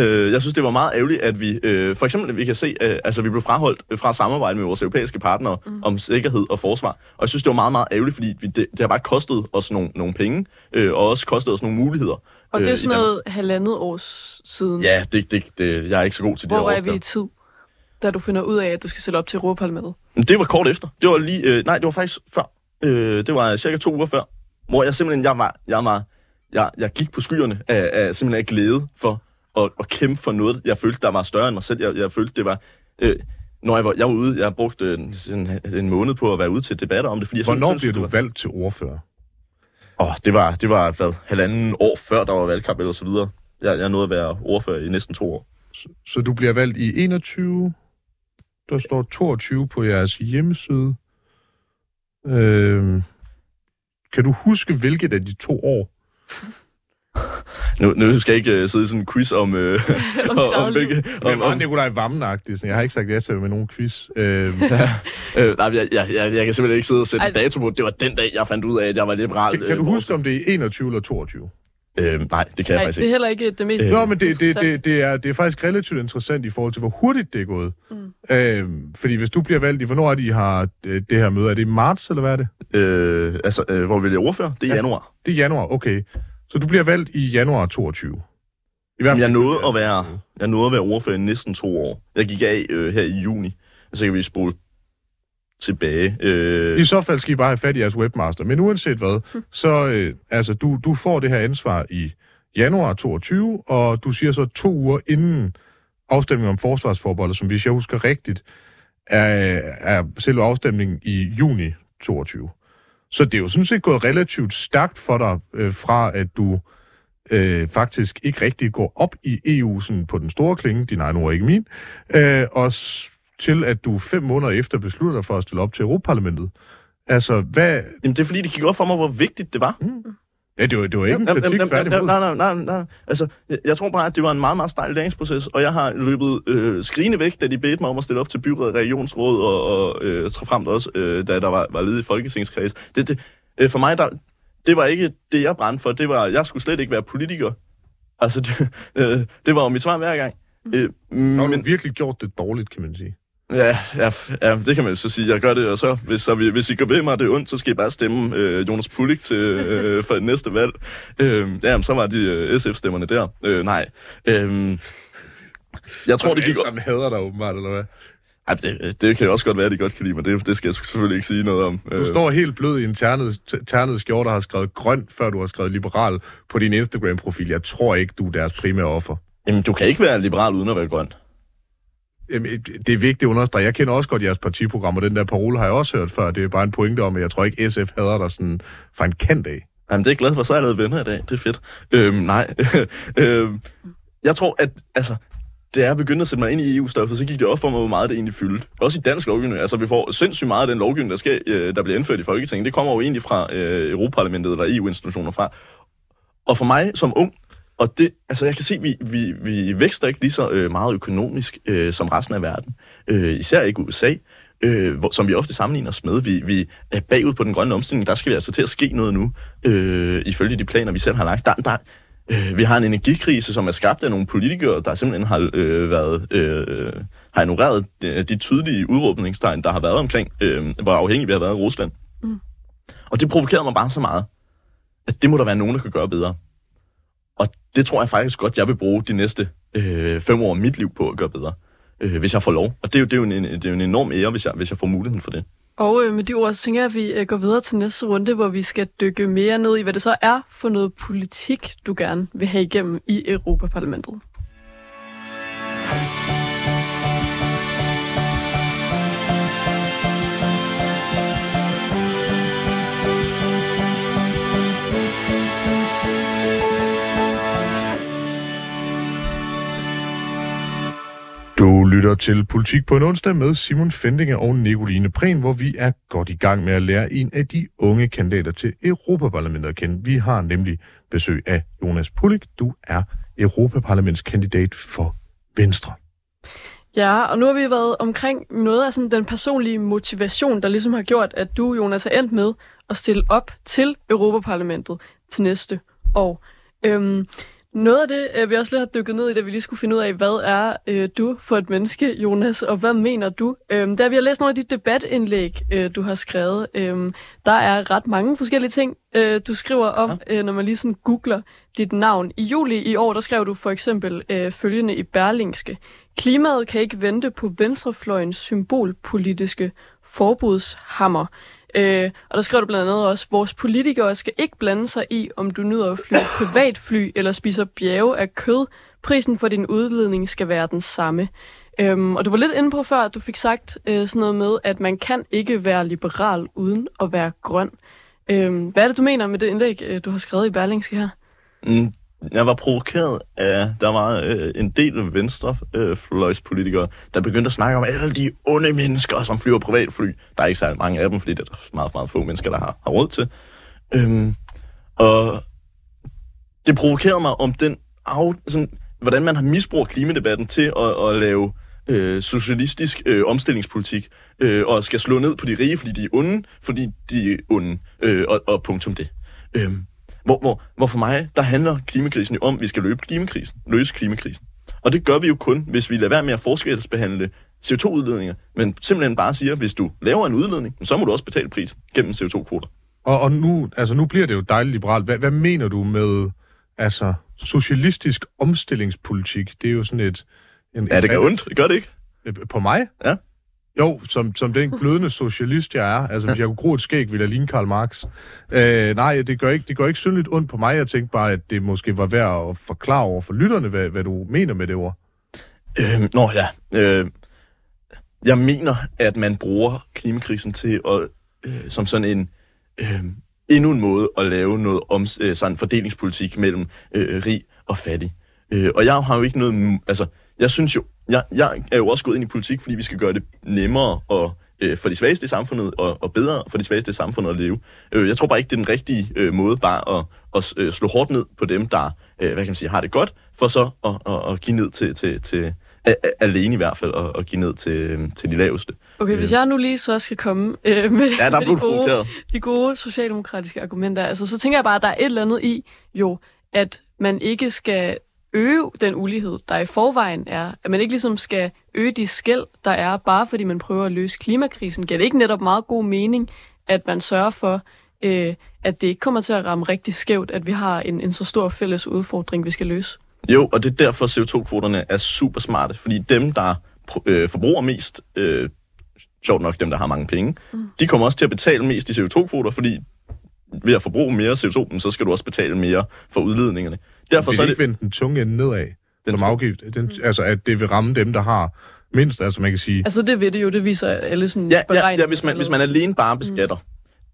Øh, jeg synes, det var meget ærgerligt, at vi... Øh, for eksempel, at vi kan se, øh, altså vi blev fraholdt øh, fra samarbejde med vores europæiske partnere mm. om sikkerhed og forsvar. Og jeg synes, det var meget, meget ærgerligt, fordi vi, det, det har bare kostet os nogle, nogle penge, øh, og også kostet os nogle muligheder. Og det er øh, sådan noget halvandet års siden. Ja, det, det, det, jeg er ikke så god til det Hvor er vi i tid, da du finder ud af, at du skal sætte op til Europaparlamentet? Men Det var kort efter. Det var lige... Øh, nej, det var faktisk før. Øh, det var cirka to uger før. Hvor jeg simpelthen... Jeg var... Jeg, var, jeg, jeg gik på skyerne af, af simpelthen af glæde for at, at kæmpe for noget, jeg følte, der var større end mig selv. Jeg, jeg følte, det var... Øh, når jeg var, jeg var ude, jeg brugte en, en, en måned på at være ude til debatter om det, fordi jeg Hvornår synes, du det valgt til ordfører? var, åh, det var, det var hvad, halvanden år før, der var valgkamp eller så videre. Jeg, jeg nåede at være ordfører i næsten to år. Så du bliver valgt i 21. Der står 22 på jeres hjemmeside. Øh, kan du huske, hvilket af de to år? Nu, nu skal jeg ikke uh, sidde i sådan en quiz om, uh, Om om, om, hvilke... Det Om, om, Nikolaj vammen -agtigt, så Jeg har ikke sagt ja til med nogen quiz. Øh, øh, nej, jeg, jeg, jeg, jeg kan simpelthen ikke sidde og sætte Ej. dato på. Det var den dag, jeg fandt ud af, at jeg var liberal. kan, kan du huske, om det er 21 eller 22? Øh, nej, det kan jeg Nej, faktisk det er ikke. heller ikke det mest Øh, Nå, men det, det, det, det, er, det er faktisk relativt interessant i forhold til, hvor hurtigt det er gået. Mm. Øh, fordi hvis du bliver valgt i, hvornår er det, I har øh, det her møde? Er det i marts, eller hvad er det? Øh, altså, øh, hvor vil jeg ordføre? Det er Ja. januar. Det er januar, okay. Så du bliver valgt i januar 22. I hvert Jeg fald- nåede at være, jeg nåede at være ordfører i næsten to år. Jeg gik af øh, her i juni. Så kan vi spole tilbage. Øh, I så fald skal I bare have fat i jeres webmaster. Men uanset hvad, så øh, altså, du, du får det her ansvar i januar 22, og du siger så to uger inden afstemningen om forsvarsforbeholdet, som hvis jeg husker rigtigt, er, er selve afstemningen i juni 22. Så det er jo sådan set gået relativt stærkt for dig, øh, fra at du øh, faktisk ikke rigtig går op i EU sådan på den store klinge, din egen ord, ikke min, øh, og til, at du fem måneder efter beslutter dig for at stille op til Europaparlamentet. Altså, hvad... Jamen, det er fordi, det gik op for mig, hvor vigtigt det var. Ja, det var, det var ikke en Jamen, kritik jamen, færdig jamen, Nej, nej, nej, nej. Altså, jeg, jeg tror bare, at det var en meget, meget stejl læringsproces, og jeg har løbet øh, skrigende væk, da de bedte mig om at stille op til byrådet, regionsråd og, og øh, så frem også, øh, da der var, var ledet i folketingskreds. Det, det, øh, for mig, der, det var ikke det, jeg brændte for. Det var, jeg skulle slet ikke være politiker. Altså, det, øh, det var jo mit svar hver gang. Øh, Så har men, du virkelig gjort det dårligt, kan man sige. Ja, ja, ja, det kan man jo så sige. Jeg gør det, og så, hvis, så, hvis I går ved mig, det er ondt, så skal I bare stemme øh, Jonas Pulik til, øh, for næste valg. Øh, ja, så var de øh, SF-stemmerne der. Øh, nej. Øh, jeg tror, det gik... Sammen hader dig åbenbart, eller hvad? Ej, det, det kan også godt være, at de godt kan lide mig. Det, det skal jeg selvfølgelig ikke sige noget om. Du Øh, står helt blød i en ternet, ternet skjorte og har skrevet grøn, før du har skrevet liberal på din Instagram-profil. Jeg tror ikke, du er deres primære offer. Jamen, du kan ikke være liberal uden at være grøn. Det er vigtigt at understrege. Jeg kender også godt jeres partiprogram, og den der parole har jeg også hørt før. Det er bare en pointe om, at jeg tror ikke, SF hader dig sådan fra en kant af. Jamen, det er jeg glad for, så er jeg lavet venner i dag. Det er fedt. Øhm, nej. øhm, jeg tror, at altså, da jeg begyndte at sætte mig ind i EU-stoffet, så gik det op for mig, hvor meget det egentlig fyldte. Også i dansk lovgivning. Altså, vi får sindssygt meget af den lovgivning, der, skal, øh, der bliver indført i Folketinget. Det kommer jo egentlig fra øh, Europaparlamentet eller EU-institutioner fra. Og for mig som ung, og det, altså jeg kan se, at vi, vi, vi vækster ikke lige så øh, meget økonomisk øh, som resten af verden. Øh, især ikke USA, øh, hvor, som vi ofte sammenligner os med. Vi, vi er bagud på den grønne omstilling. Der skal vi altså til at ske noget nu, øh, ifølge de planer, vi selv har lagt. Der, der, øh, vi har en energikrise, som er skabt af nogle politikere, der simpelthen har øh, været... Øh, har ignoreret de, de tydelige udråbningstegn, der har været omkring, øh, hvor afhængige vi har været af Rusland. Mm. Og det provokerede mig bare så meget, at det må der være nogen, der kan gøre bedre. Og det tror jeg faktisk godt, jeg vil bruge de næste øh, fem år af mit liv på at gøre bedre, øh, hvis jeg får lov. Og det er jo, det er jo, en, det er jo en enorm ære, hvis jeg, hvis jeg får muligheden for det. Og øh, med de ord, så tænker jeg, at vi øh, går videre til næste runde, hvor vi skal dykke mere ned i, hvad det så er for noget politik, du gerne vil have igennem i Europaparlamentet. Du lytter til Politik på en onsdag med Simon Fendinge og Nicoline Prehn, hvor vi er godt i gang med at lære en af de unge kandidater til Europaparlamentet at kende. Vi har nemlig besøg af Jonas Pulik. Du er Europaparlamentskandidat for Venstre. Ja, og nu har vi været omkring noget af sådan den personlige motivation, der ligesom har gjort, at du, Jonas, er endt med at stille op til Europaparlamentet til næste år. Øhm, noget af det, øh, vi også lige har dykket ned i, da vi lige skulle finde ud af, hvad er øh, du for et menneske, Jonas, og hvad mener du? Øhm, da vi har læst nogle af de debatindlæg, øh, du har skrevet, øh, der er ret mange forskellige ting, øh, du skriver om, øh, når man lige sådan googler dit navn. I juli i år, der skrev du for eksempel øh, følgende i Berlingske. Klimaet kan ikke vente på venstrefløjens symbolpolitiske forbudshammer. Øh, og der skrev du blandt andet også, vores politikere skal ikke blande sig i, om du nyder at flyve privatfly eller spiser bjerge af kød. Prisen for din udledning skal være den samme. Øhm, og du var lidt inde på før, at du fik sagt øh, sådan noget med, at man kan ikke være liberal uden at være grøn. Øhm, hvad er det, du mener med det indlæg, øh, du har skrevet i Berlingske her? Mm, jeg var provokeret af, der var øh, en del venstrefløjspolitikere, øh, der begyndte at snakke om alle de onde mennesker, som flyver privatfly. Der er ikke særlig mange af dem, fordi det er der meget, meget få mennesker, der har, har råd til. Øhm, og det provokerede mig om den af, sådan, hvordan man har misbrugt klimadebatten til at, at lave øh, socialistisk øh, omstillingspolitik, øh, og skal slå ned på de rige, fordi de er onde, fordi de er onde, øh, og, og punktum det. Øhm, hvor, hvor, hvor for mig, der handler klimakrisen jo om, at vi skal løbe klimakrisen, løse klimakrisen. Og det gør vi jo kun, hvis vi lader være med at forskelsbehandle CO2-udledninger, men simpelthen bare siger, at hvis du laver en udledning, så må du også betale prisen gennem CO2-kvoter. Og, og nu, altså, nu bliver det jo dejligt liberalt. Hvad, hvad mener du med altså, socialistisk omstillingspolitik? Det er jo sådan et... En, Ja, det gør ondt, det gør det ikke? På mig? Ja. Jo, som, som den glødende socialist, jeg er. Altså, hvis jeg kunne gro et skæg, ville jeg ligne Karl Marx. Øh, nej, det gør ikke, det gør ikke synligt ondt på mig. Jeg tænkte bare, at det måske var værd at forklare over for lytterne, hvad, hvad du mener med det ord. Øh, nå ja, øh, jeg mener, at man bruger klimakrisen til at, øh, som sådan en øh, endnu en måde at lave noget om øh, sådan fordelingspolitik mellem øh, rig og fattig. Øh, og jeg har jo ikke noget, altså, jeg synes jo, jeg, jeg er jo også gået ind i politik, fordi vi skal gøre det nemmere og øh, for de svageste i samfundet, og, og bedre for de svageste i samfundet at leve. Øh, jeg tror bare ikke, det er den rigtige øh, måde bare at, at øh, slå hårdt ned på dem, der øh, hvad kan man sige, har det godt, for så at, at, at give ned til, til, til a, a, alene i hvert fald, og, og give ned til, til de laveste. Okay, hvis jeg nu lige så skal komme øh, med, Ja, der er med de, gode, de gode socialdemokratiske argumenter, altså, så tænker jeg bare, at der er et eller andet i, jo, at man ikke skal øge den ulighed, der i forvejen er. At man ikke ligesom skal øge de skæld, der er, bare fordi man prøver at løse klimakrisen. Giver det ikke netop meget god mening, at man sørger for, øh, at det ikke kommer til at ramme rigtig skævt, at vi har en, en så stor fælles udfordring, vi skal løse? Jo, og det er derfor, CO2-kvoterne er super smarte, fordi dem, der øh, forbruger mest, øh, sjovt nok dem, der har mange penge, mm. de kommer også til at betale mest i CO2-kvoter, fordi ved at forbruge mere CO2, så skal du også betale mere for udledningerne. Derfor så det er ikke det... vende den tunge ende nedad Den som afgift? Den, altså, at det vil ramme dem, der har mindst. Altså, man kan sige, Altså, det ved det jo, det viser alle sådan Ja, ja, ja hvis, man, hvis man alene bare beskatter. Mm.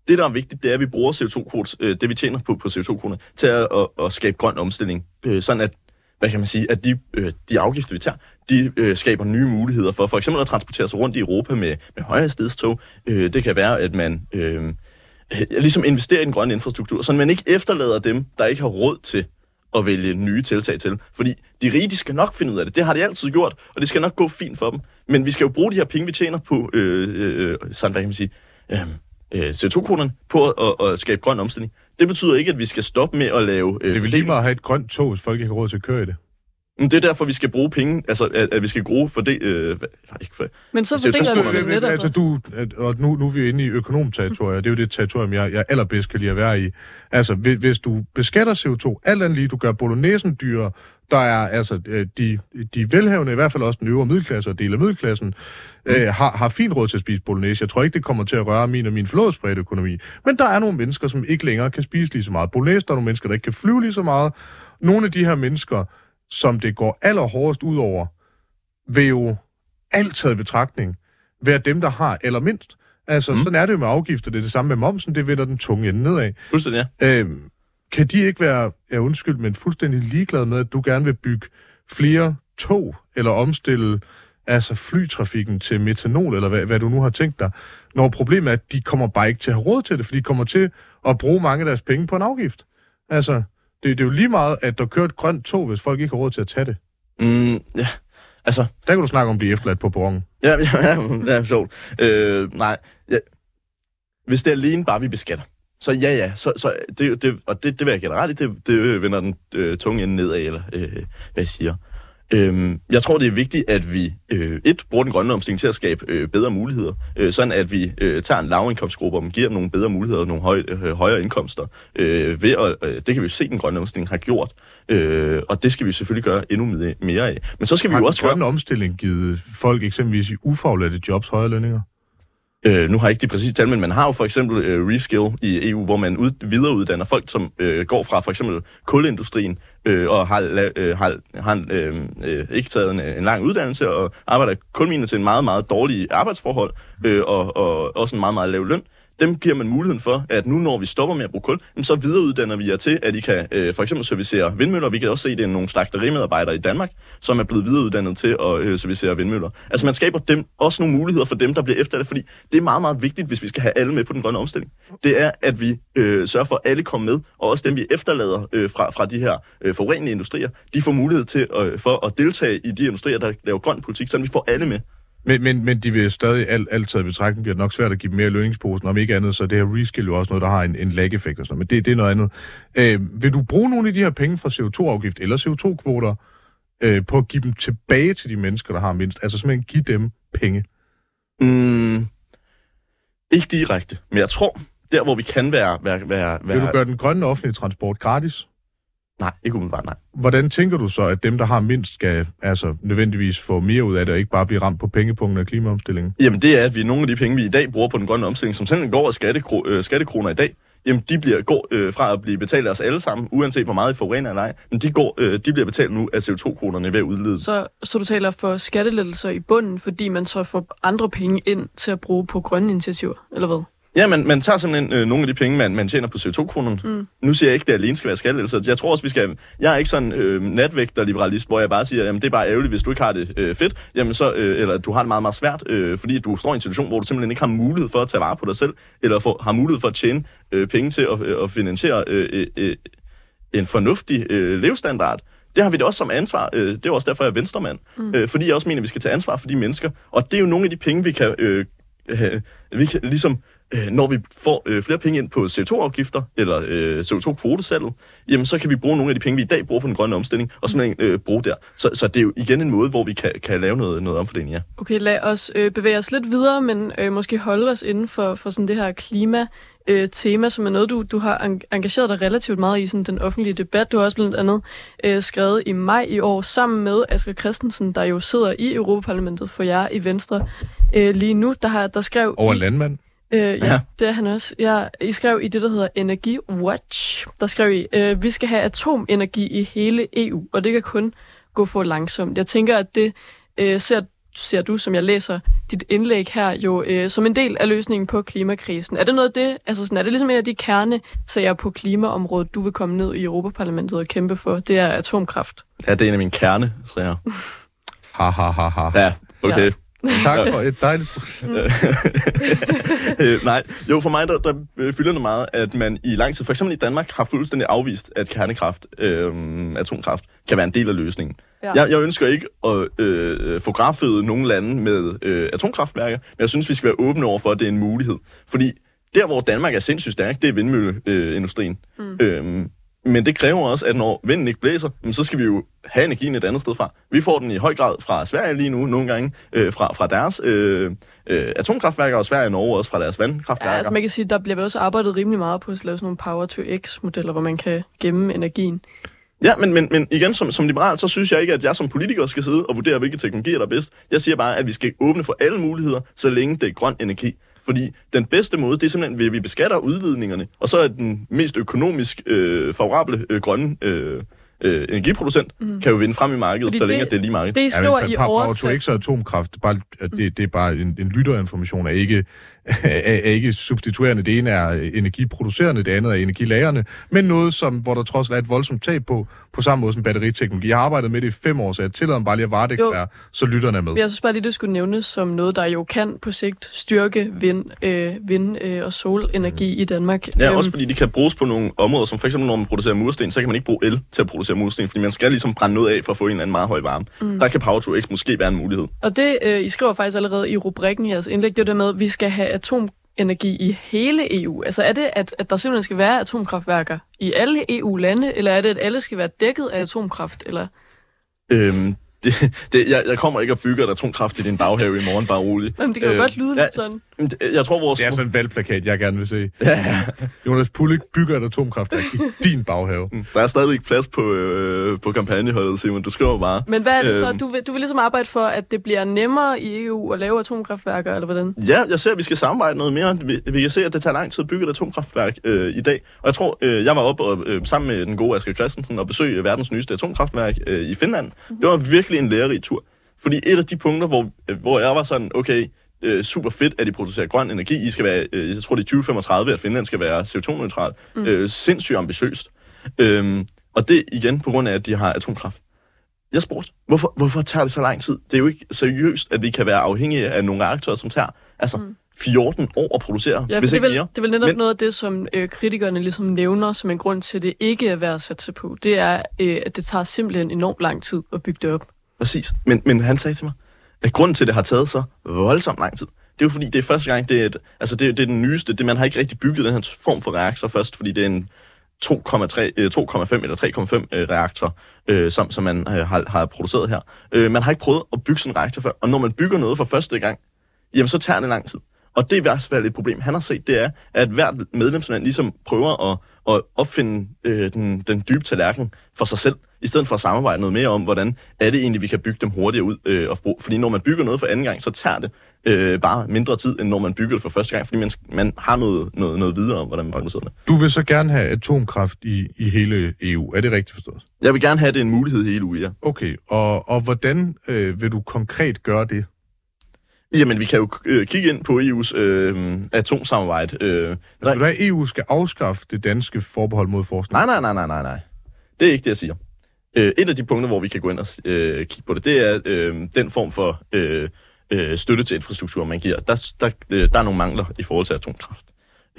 Det, der er vigtigt, det er, at vi bruger CO2-kvoter, øh, det vi tjener på, på CO2-kvoter, til at, at, at skabe grøn omstilling. Øh, sådan at, hvad kan man sige, at de, øh, de afgifter, vi tager, de øh, skaber nye muligheder for for eksempel at transportere sig rundt i Europa med, med højhastighetstog. Øh, det kan være, at man øh, ligesom investerer i den grønne infrastruktur, så man ikke efterlader dem, der ikke har råd til at vælge nye tiltag til. Fordi de rige, de skal nok finde ud af det. Det har de altid gjort, og det skal nok gå fint for dem. Men vi skal jo bruge de her penge, vi tjener på, øh, øh, sådan, hvad kan man sige, øh, øh, CO2-kronerne, på at, at, at skabe grøn omstilling. Det betyder ikke, at vi skal stoppe med at lave... Øh, det vil lige meget have et grønt tog, hvis folk ikke har råd til at køre i det. Men det er derfor, vi skal bruge penge, altså at, at vi skal bruge for det... Øh, ikke for, Men så CO2 fordeler man det netop altså, du, at- og nu, nu er vi jo inde i økonomterritoriet, det er jo det territorium, jeg, jeg allerbedst kan lide at være i. Altså, hvis, hvis du beskatter CO2, alt andet lige, du gør bolognesen dyrere, der er altså øh, de, de velhavende, i hvert fald også den øvre middelklasse og del af middelklassen, Mm. øh, har, har fint råd til at spise bolognese. Jeg tror ikke, det kommer til at røre min og min forlådsbredte økonomi. Men der er nogle mennesker, som ikke længere kan spise lige så meget bolognese. Der er nogle mennesker, der ikke kan flyve lige så meget. Nogle af de her mennesker, som det går allerhårdest ud over, vil jo alt taget i betragtning være dem, der har allermindst. Altså, mm. sådan er det jo med afgifter. Det er det samme med momsen. Det vender den tunge ende nedad. fuldstændig, ja. Øhm, kan de ikke være, ja undskyld, men fuldstændig ligeglade med, at du gerne vil bygge flere tog, eller omstille altså flytrafikken til metanol, eller hvad, hvad du nu har tænkt dig, når problemet er, at de kommer bare ikke til at have råd til det, for de kommer til at bruge mange af deres penge på en afgift. Altså, det, det er jo lige meget, at der kører et grønt tog, hvis folk ikke har råd til at tage det. Mm, ja, altså, Der kan du snakke om at blive efterladt på perronen. Ja, ja, ja, ja sjovt. Øh, nej, ja. hvis det er alene bare, vi beskatter, så ja, ja, så, så det, det, og det, det vil jeg i, det, det vender den øh, tunge ende nedad, eller øh, hvad jeg siger. Øhm, jeg tror, det er vigtigt, at vi øh, et bruger den grønne omstilling til at skabe øh, bedre muligheder, øh, sådan at vi øh, tager en lavindkomstgruppe og giver dem nogle bedre muligheder og nogle høj, øh, højere indkomster. Øh, ved at, øh, det kan vi jo se, den grønne omstilling har gjort, øh, og det skal vi selvfølgelig gøre endnu mere- af. Men så skal vi Har jo den også gøre... grønne omstilling givet folk eksempelvis i ufaglærte jobs højere lønninger? Øh, nu har jeg ikke de præcise tal, men man har jo for eksempel øh, Reskill i EU, hvor man ud, videreuddanner folk, som øh, går fra for eksempel kulindustrien øh, og har, la- øh, har, har øh, øh, ikke taget en, øh, en lang uddannelse og arbejder i kulminer til en meget, meget dårlige arbejdsforhold øh, og, og også en meget, meget lav løn. Dem giver man muligheden for, at nu når vi stopper med at bruge kul, så videreuddanner vi jer til, at I kan øh, for eksempel servicere vindmøller. Vi kan også se, at det er nogle slagterimedarbejdere i Danmark, som er blevet videreuddannet til at øh, servicere vindmøller. Altså man skaber dem, også nogle muligheder for dem, der bliver efterladt, fordi det er meget, meget vigtigt, hvis vi skal have alle med på den grønne omstilling. Det er, at vi øh, sørger for, at alle kommer med, og også dem, vi efterlader øh, fra, fra de her øh, forurenende industrier, de får mulighed til øh, for at deltage i de industrier, der laver grøn politik, så vi får alle med. Men, men, men de vil stadig alt, alt taget i betragtning, bliver det nok svært at give dem mere i lønningsposen, om ikke andet, så det her reskill jo også noget, der har en, en lag-effekt og sådan noget. Men det, det er noget andet. Øh, vil du bruge nogle af de her penge fra CO2-afgift eller CO2-kvoter øh, på at give dem tilbage til de mennesker, der har mindst? Altså simpelthen give dem penge? Mm, ikke direkte, men jeg tror, der hvor vi kan være... være, være, Vil du være gøre den grønne offentlige transport gratis? Nej, ikke umiddelbart, nej. Hvordan tænker du så, at dem, der har mindst, skal altså, nødvendigvis få mere ud af det, og ikke bare blive ramt på pengepunkten af klimaomstillingen? Jamen det er, at vi nogle af de penge, vi i dag bruger på den grønne omstilling, som simpelthen går af skattekro, øh, skattekroner i dag, jamen de bliver, går øh, fra at blive betalt af os alle sammen, uanset hvor meget I forurener eller ej, men de, går, øh, de bliver betalt nu af CO2-kronerne ved at udlede. Så, så du taler for skattelettelser i bunden, fordi man så får andre penge ind til at bruge på grønne initiativer, eller hvad? Ja, man, man tager simpelthen øh, nogle af de penge, man, man tjener på CO2-kronerne. Mm. Nu siger jeg ikke, at det alene skal være skattelettelser. Jeg tror også, vi skal... Jeg er ikke sådan øh, natvægter liberalist, hvor jeg bare siger, jamen det er bare ærgerligt, hvis du ikke har det øh, fedt, jamen så, øh, eller du har det meget, meget svært, øh, fordi du står i en situation, hvor du simpelthen ikke har mulighed for at tage vare på dig selv, eller for, har mulighed for at tjene øh, penge til at, øh, at finansiere øh, øh, øh, en fornuftig øh, levestandard. Det har vi det også som ansvar. Øh, det er også derfor, jeg er venstremand. Mm. Øh, fordi jeg også mener, at vi skal tage ansvar for de mennesker. Og det er jo nogle af de penge, vi kan, øh, øh, vi kan ligesom øh, når vi får øh, flere penge ind på CO2-afgifter eller øh, CO2-kvotesalget, jamen så kan vi bruge nogle af de penge, vi i dag bruger på den grønne omstilling, og simpelthen øh, bruge der. Så, så det er jo igen en måde, hvor vi kan, kan lave noget, noget omfordeling, ja. Okay, lad os øh, bevæge os lidt videre, men øh, måske holde os inden for, for sådan det her klima øh, tema, som er noget, du, du har engageret dig relativt meget i sådan, den offentlige debat. Du har også blandt andet øh, skrevet i maj i år sammen med Asger Christensen, der jo sidder i Europaparlamentet for jer i Venstre øh, lige nu. Der, har, der skrev... Over en landmand? Øh, ja, ja, det er han også. Jeg, I skrev i det, der hedder Energi Watch, der skrev I, øh, vi skal have atomenergi i hele EU, og det kan kun gå for langsomt. Jeg tænker, at det øh, ser, ser du, som jeg læser dit indlæg her, jo øh, som en del af løsningen på klimakrisen. Er det noget af det, altså sådan, er det ligesom en af de kerne, sager på klimaområdet, du vil komme ned i Europaparlamentet og kæmpe for, det er atomkraft? Ja, det er en af mine kerne, sager. ha, ha, ha, ha. Ja, okay. Ja. Tak for et dejligt... øh, nej, jo for mig der, der fylder det meget, at man i lang tid, for eksempel i Danmark, har fuldstændig afvist, at kernekraft, øh, atomkraft, kan være en del af løsningen. Ja. Jeg, jeg ønsker ikke at øh, få grafet nogle lande med øh, atomkraftværker, men jeg synes, vi skal være åbne over for, at det er en mulighed. Fordi der, hvor Danmark er sindssygt stærk, det er vindmølleindustrien. Mm. Øhm, men det kræver også, at når vinden ikke blæser, så skal vi jo have energien et andet sted fra. Vi får den i høj grad fra Sverige lige nu, nogle gange øh, fra, fra deres øh, øh, atomkraftværker, og Sverige og Norge også fra deres vandkraftværker. Ja, altså man kan sige, der bliver også arbejdet rimelig meget på at lave sådan nogle power-to-x-modeller, hvor man kan gemme energien. Ja, men, men, men igen, som, som liberal, så synes jeg ikke, at jeg som politiker skal sidde og vurdere, hvilke teknologier der er bedst. Jeg siger bare, at vi skal åbne for alle muligheder, så længe det er grøn energi. Fordi den bedste måde, det er simpelthen, at vi beskatter udvidningerne, og så er den mest økonomisk øh, favorable øh, grønne øh, øh, energiproducent, mm. kan jo vinde frem i markedet, Fordi så længe det, det er lige markedet. Det skriver ja, men, i overskrift. Power to atomkraft, bare, det, det er bare en, en lytterinformation, er ikke er, er ikke substituerende. Det ene er energiproducerende, det andet er energilagrende, men noget, som, hvor der trods alt er et voldsomt tab på, på samme måde som batteriteknologi. Jeg har arbejdet med det i fem år, så jeg tillader mig bare lige at vare det der, så lytterne er med. Jeg synes bare lige, det skulle nævnes som noget, der jo kan på sigt styrke vind, øh, vind øh, og solenergi mm. i Danmark. Ja, øhm. også fordi de kan bruges på nogle områder, som for eksempel når man producerer mursten, så kan man ikke bruge el til at producere mursten, fordi man skal ligesom brænde noget af for at få en eller anden meget høj varme. Mm. Der kan Power to X måske være en mulighed. Og det, øh, I skriver faktisk allerede i rubrikken i jeres indlæg, det er det med, at vi skal have atomenergi i hele EU? Altså er det, at, at der simpelthen skal være atomkraftværker i alle EU-lande, eller er det, at alle skal være dækket af atomkraft? Eller? Øhm, det, det, jeg, jeg kommer ikke og bygger et atomkraft i din baghave i morgen, bare rolig. Men det kan jo øh, godt lyde ja, lidt sådan. Jeg tror, vores... Det er sådan en valgplakat, jeg gerne vil se. Ja. Jonas Pullik bygger et atomkraftværk i din baghave. Mm. Der er stadigvæk plads på, øh, på kampagneholdet, Simon. Du skriver bare. Men hvad er det så? Øhm. Du vil, du vil ligesom arbejde for, at det bliver nemmere i EU at lave atomkraftværker, eller hvordan? Ja, jeg ser, at vi skal samarbejde noget mere. Vi, vi kan se, at det tager lang tid at bygge et atomkraftværk øh, i dag. Og jeg tror, øh, jeg var oppe og, øh, sammen med den gode Asger Christensen og besøgte verdens nyeste atomkraftværk øh, i Finland. Mm. Det var virkelig en lærerig tur. Fordi et af de punkter, hvor, øh, hvor jeg var sådan, okay, øh, super fedt, at de producerer grøn energi. I skal være, øh, jeg tror det er 2035, at Finland skal være CO2-neutral. Mm. Øh, sindssygt ambitiøst. Øhm, og det igen på grund af, at de har atomkraft. Jeg spurgte, hvorfor, hvorfor tager det så lang tid? Det er jo ikke seriøst, at vi kan være afhængige af nogle reaktorer, som tager altså, mm. 14 år at producere, ja, hvis ikke det mere. Det er vel netop Men, noget af det, som øh, kritikerne ligesom nævner som en grund til, at det ikke er værd at satse på. Det er, øh, at det tager simpelthen enormt lang tid at bygge det op. Præcis. Men, men han sagde til mig, at grunden til, at det har taget så voldsomt lang tid, det er jo fordi, det er første gang, det er, et, altså det, det er den nyeste, det, man har ikke rigtig bygget den her form for reaktor først, fordi det er en 2,3, 2,5 øh, eller 3,5 øh, reaktor, øh, som, som man øh, har, har produceret her. Øh, man har ikke prøvet at bygge sådan en reaktor før, og når man bygger noget for første gang, jamen så tager det lang tid. Og det er i hvert fald et problem, han har set, det er, at hvert medlemsland ligesom prøver at, at opfinde øh, den, den dybe tallerken for sig selv, i stedet for at samarbejde noget mere om, hvordan er det egentlig, vi kan bygge dem hurtigere ud. Øh, og bruge. Fordi når man bygger noget for anden gang, så tager det øh, bare mindre tid, end når man bygger det for første gang, fordi man, man har noget, noget, noget videre om, hvordan man producerer det. Du vil så gerne have atomkraft i, i hele EU, er det rigtigt forstået? Jeg vil gerne have det en mulighed i hele EU, ja. Okay, og, og hvordan øh, vil du konkret gøre det? Jamen, vi kan jo øh, kigge ind på EU's øh, atomsamarbejde. Øh, Altså, have, at EU skal afskaffe det danske forbehold mod forskning? Nej, nej, nej, nej, nej. Det er ikke det, jeg siger. Øh, et af de punkter, hvor vi kan gå ind og øh, kigge på det, det er øh, den form for øh, øh, støtte til infrastruktur, man giver. Der, der, øh, der er nogle mangler i forhold til atomkraft.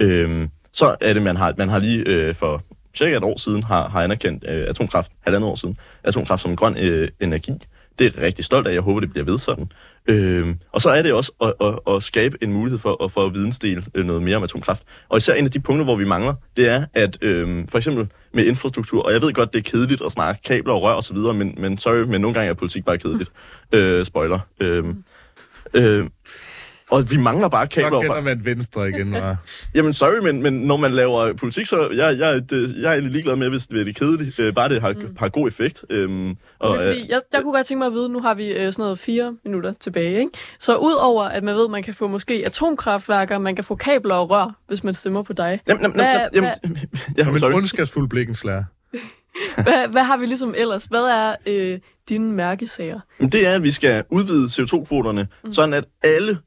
Øh, så er det, man har, man har lige øh, for cirka et år siden har, har anerkendt øh, atomkraft, halvandet år siden, atomkraft som grøn øh, energi. Det er jeg rigtig stolt af. Jeg håber, det bliver ved sådan. Øh, og så er det også at, at, at skabe en mulighed for, at, for at vidensdele øh, noget mere om atomkraft. Og især en af de punkter, hvor vi mangler, det er, at øh, for eksempel med infrastruktur, og jeg ved godt, det er kedeligt at snakke kabler og rør og så videre, men, men sorry, men nogle gange er politik bare kedeligt. Øh, spoiler. Øh, øh, og vi mangler bare kabler Så kender man Venstre igen, hva'? Jamen sorry, men, men når man laver politik, så jeg, jeg, det, jeg er egentlig ligeglad med, hvis det er kedeligt. Øh, bare det har, mm. har god effekt. Øhm, og, det er fordi, jeg, jeg kunne godt tænke mig at vide, nu har vi øh, sådan noget fire minutter tilbage, ikke? Så udover at man ved, at man kan få måske atomkraftværker, man kan få kabler og rør, hvis man stemmer på dig. Jamen, jamen, Hvad- jamen, jamen, ja, Som en sorry. ondskabsfuld blikkenslærer. Hvad, hvad har vi ligesom ellers? Hvad er øh, dine mærkesager? Det er, at vi skal udvide CO2-kvoterne, mm. sådan at alle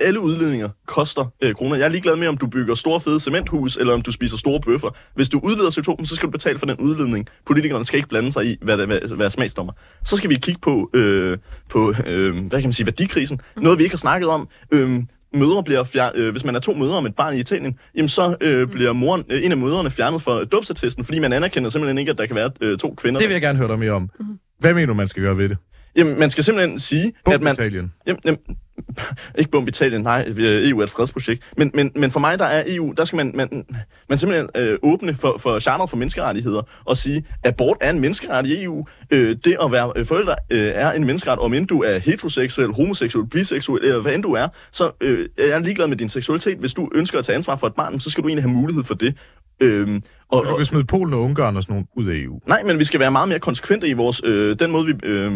alle udledninger koster øh, kroner. Jeg er ligeglad med, om du bygger store fede cementhus, eller om du spiser store bøffer. Hvis du udleder CO2, så skal du betale for den udledning. Politikerne skal ikke blande sig i, hvad, der, hvad, hvad er smagsdommer. Så skal vi kigge på, øh, på øh, hvad kan man sige, værdikrisen. Noget, vi ikke har snakket om. Øh, mødre bliver fjer- øh, hvis man er to mødre om et barn i Italien, jamen så øh, bliver moren, øh, en af mødrene fjernet fra dåbsattesten, fordi man anerkender simpelthen ikke, at der kan være øh, to kvinder. Det vil jeg gerne høre dig mere om. Hvad mener du, man skal gøre ved det? Jamen, man skal simpelthen sige, Bum at man... Italien. Jamen, jamen, ikke bombe Italien, nej, EU er et fredsprojekt. Men, men, men for mig, der er EU, der skal man, man, man simpelthen øh, åbne for, for charteret for menneskerettigheder og sige, abort er en menneskeret i EU. Øh, det at være øh, forældre øh, er en menneskeret, om end du er heteroseksuel, homoseksuel, biseksuel, eller hvad end du er, så øh, er jeg ligeglad med din seksualitet. Hvis du ønsker at tage ansvar for et barn, så skal du egentlig have mulighed for det. Øhm, og, Og du vil smide Polen og Ungarn og sådan nogle ud af EU. Nej, men vi skal være meget mere konsekvente i vores øh, den måde, vi øh,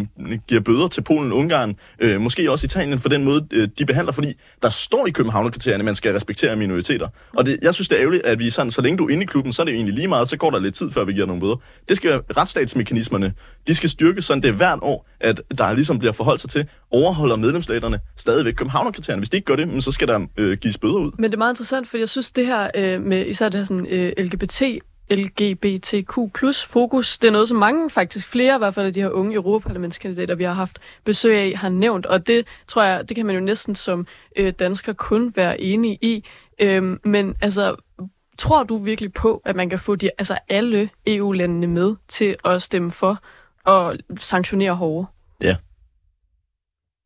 giver bøder til Polen og Ungarn, øh, måske også Italien, for den måde, måde, øh, de behandler, fordi der står i Københavnerkriterierne, at man skal respektere minoriteter. Og det, jeg synes, det er ærgerligt, at vi sådan, så længe du er inde i klubben, så er det jo egentlig lige meget, så går der lidt tid, før vi giver nogle bøder. Det skal være retsstatsmekanismerne. De skal styrkes, sådan det er hvert år, at der ligesom bliver forholdt sig til, overholder medlemsstaterne stadigvæk Københavnerkriterierne. Hvis de ikke gør det, men så skal der øh, gives bøder ud. Men det er meget interessant, for jeg synes, det her øh, med især det her sådan, øh, LGBT, LGBTQ plus fokus, det er noget, som mange, faktisk flere i hvert fald af de her unge europaparlamentskandidater, vi har haft besøg af, har nævnt. Og det tror jeg, det kan man jo næsten som øh, dansker kun være enige i. Øhm, men altså, tror du virkelig på, at man kan få de, altså alle EU-landene med til at stemme for og sanktionere hårdere? Ja.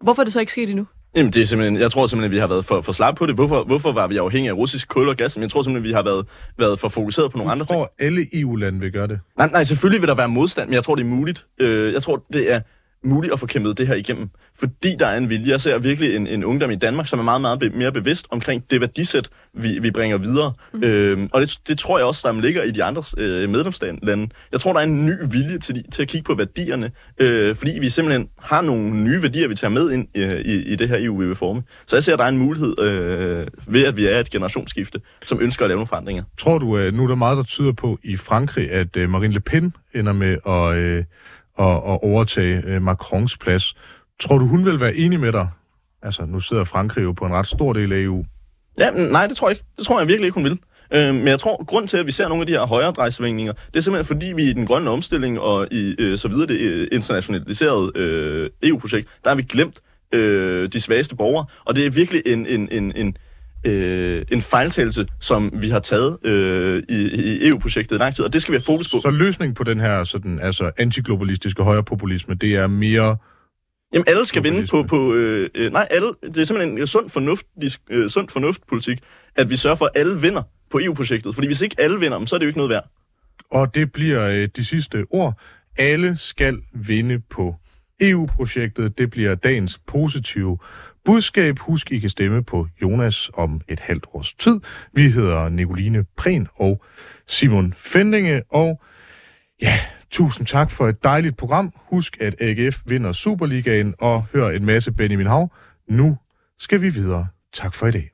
Hvorfor er det så ikke sket endnu? Jamen, det er simpelthen, jeg tror simpelthen, at vi har været for, for slappe på det. Hvorfor, hvorfor var vi afhængige af russisk kul og gas? Men jeg tror simpelthen, at vi har været, været for fokuseret på nogle andre Jeg ting. tror, alle EU-lande vil gøre det. Nej, nej, selvfølgelig vil der være modstand, men jeg tror, det er muligt. Øh, jeg tror, det er muligt at få kæmpet det her igennem. Fordi der er en vilje. Jeg ser virkelig en, en ungdom i Danmark, som er meget, meget be- mere bevidst omkring det værdisæt, vi, vi bringer videre. Mm. Øh, og det, det tror jeg også, der ligger i de andre øh, medlemslande. Jeg tror, der er en ny vilje til, de, til at kigge på værdierne, øh, fordi vi simpelthen har nogle nye værdier, vi tager med ind øh, i, i det her EU, vi vil forme. Så jeg ser, at der er en mulighed øh, ved, at vi er et generationsskifte, som ønsker at lave nogle forandringer. Tror du, at nu er der meget, der tyder på i Frankrig, at øh, Marine Le Pen ender med at, øh, at, at overtage øh, Macrons plads. Tror du, hun vil være enig med dig? Altså, nu sidder Frankrig jo på en ret stor del af EU. Ja, nej, det tror jeg ikke. Det tror jeg virkelig ikke, hun vil. Øh, men jeg tror, grund til, at vi ser nogle af de her højere drejsvingninger, det er simpelthen fordi, vi i den grønne omstilling og i øh, så videre det øh, internationaliserede øh, EU-projekt, der har vi glemt øh, de svageste borgere. Og det er virkelig en, en, en, en, øh, en fejltagelse, som vi har taget øh, i, i EU-projektet i lang tid, og det skal vi have fokus på. Så løsningen på den her sådan, altså, antiglobalistiske højrepopulisme, det er mere... Jamen, alle skal vinde på... På øh, øh, nej, alle, det er simpelthen en sund, fornuft, øh, sund fornuftpolitik, at vi sørger for, at alle vinder på EU-projektet. Fordi hvis ikke alle vinder, så er det jo ikke noget værd. Og det bliver øh, de sidste ord. Alle skal vinde på EU-projektet. Det bliver dagens positive budskab. Husk, I kan stemme på Jonas om et halvt års tid. Vi hedder Nicoline Prehn og Simon Fendinge. Og ja, tusind tak for et dejligt program. Husk, at AGF vinder Superligaen og hør en masse Benjamin Hav. Nu skal vi videre. Tak for i dag.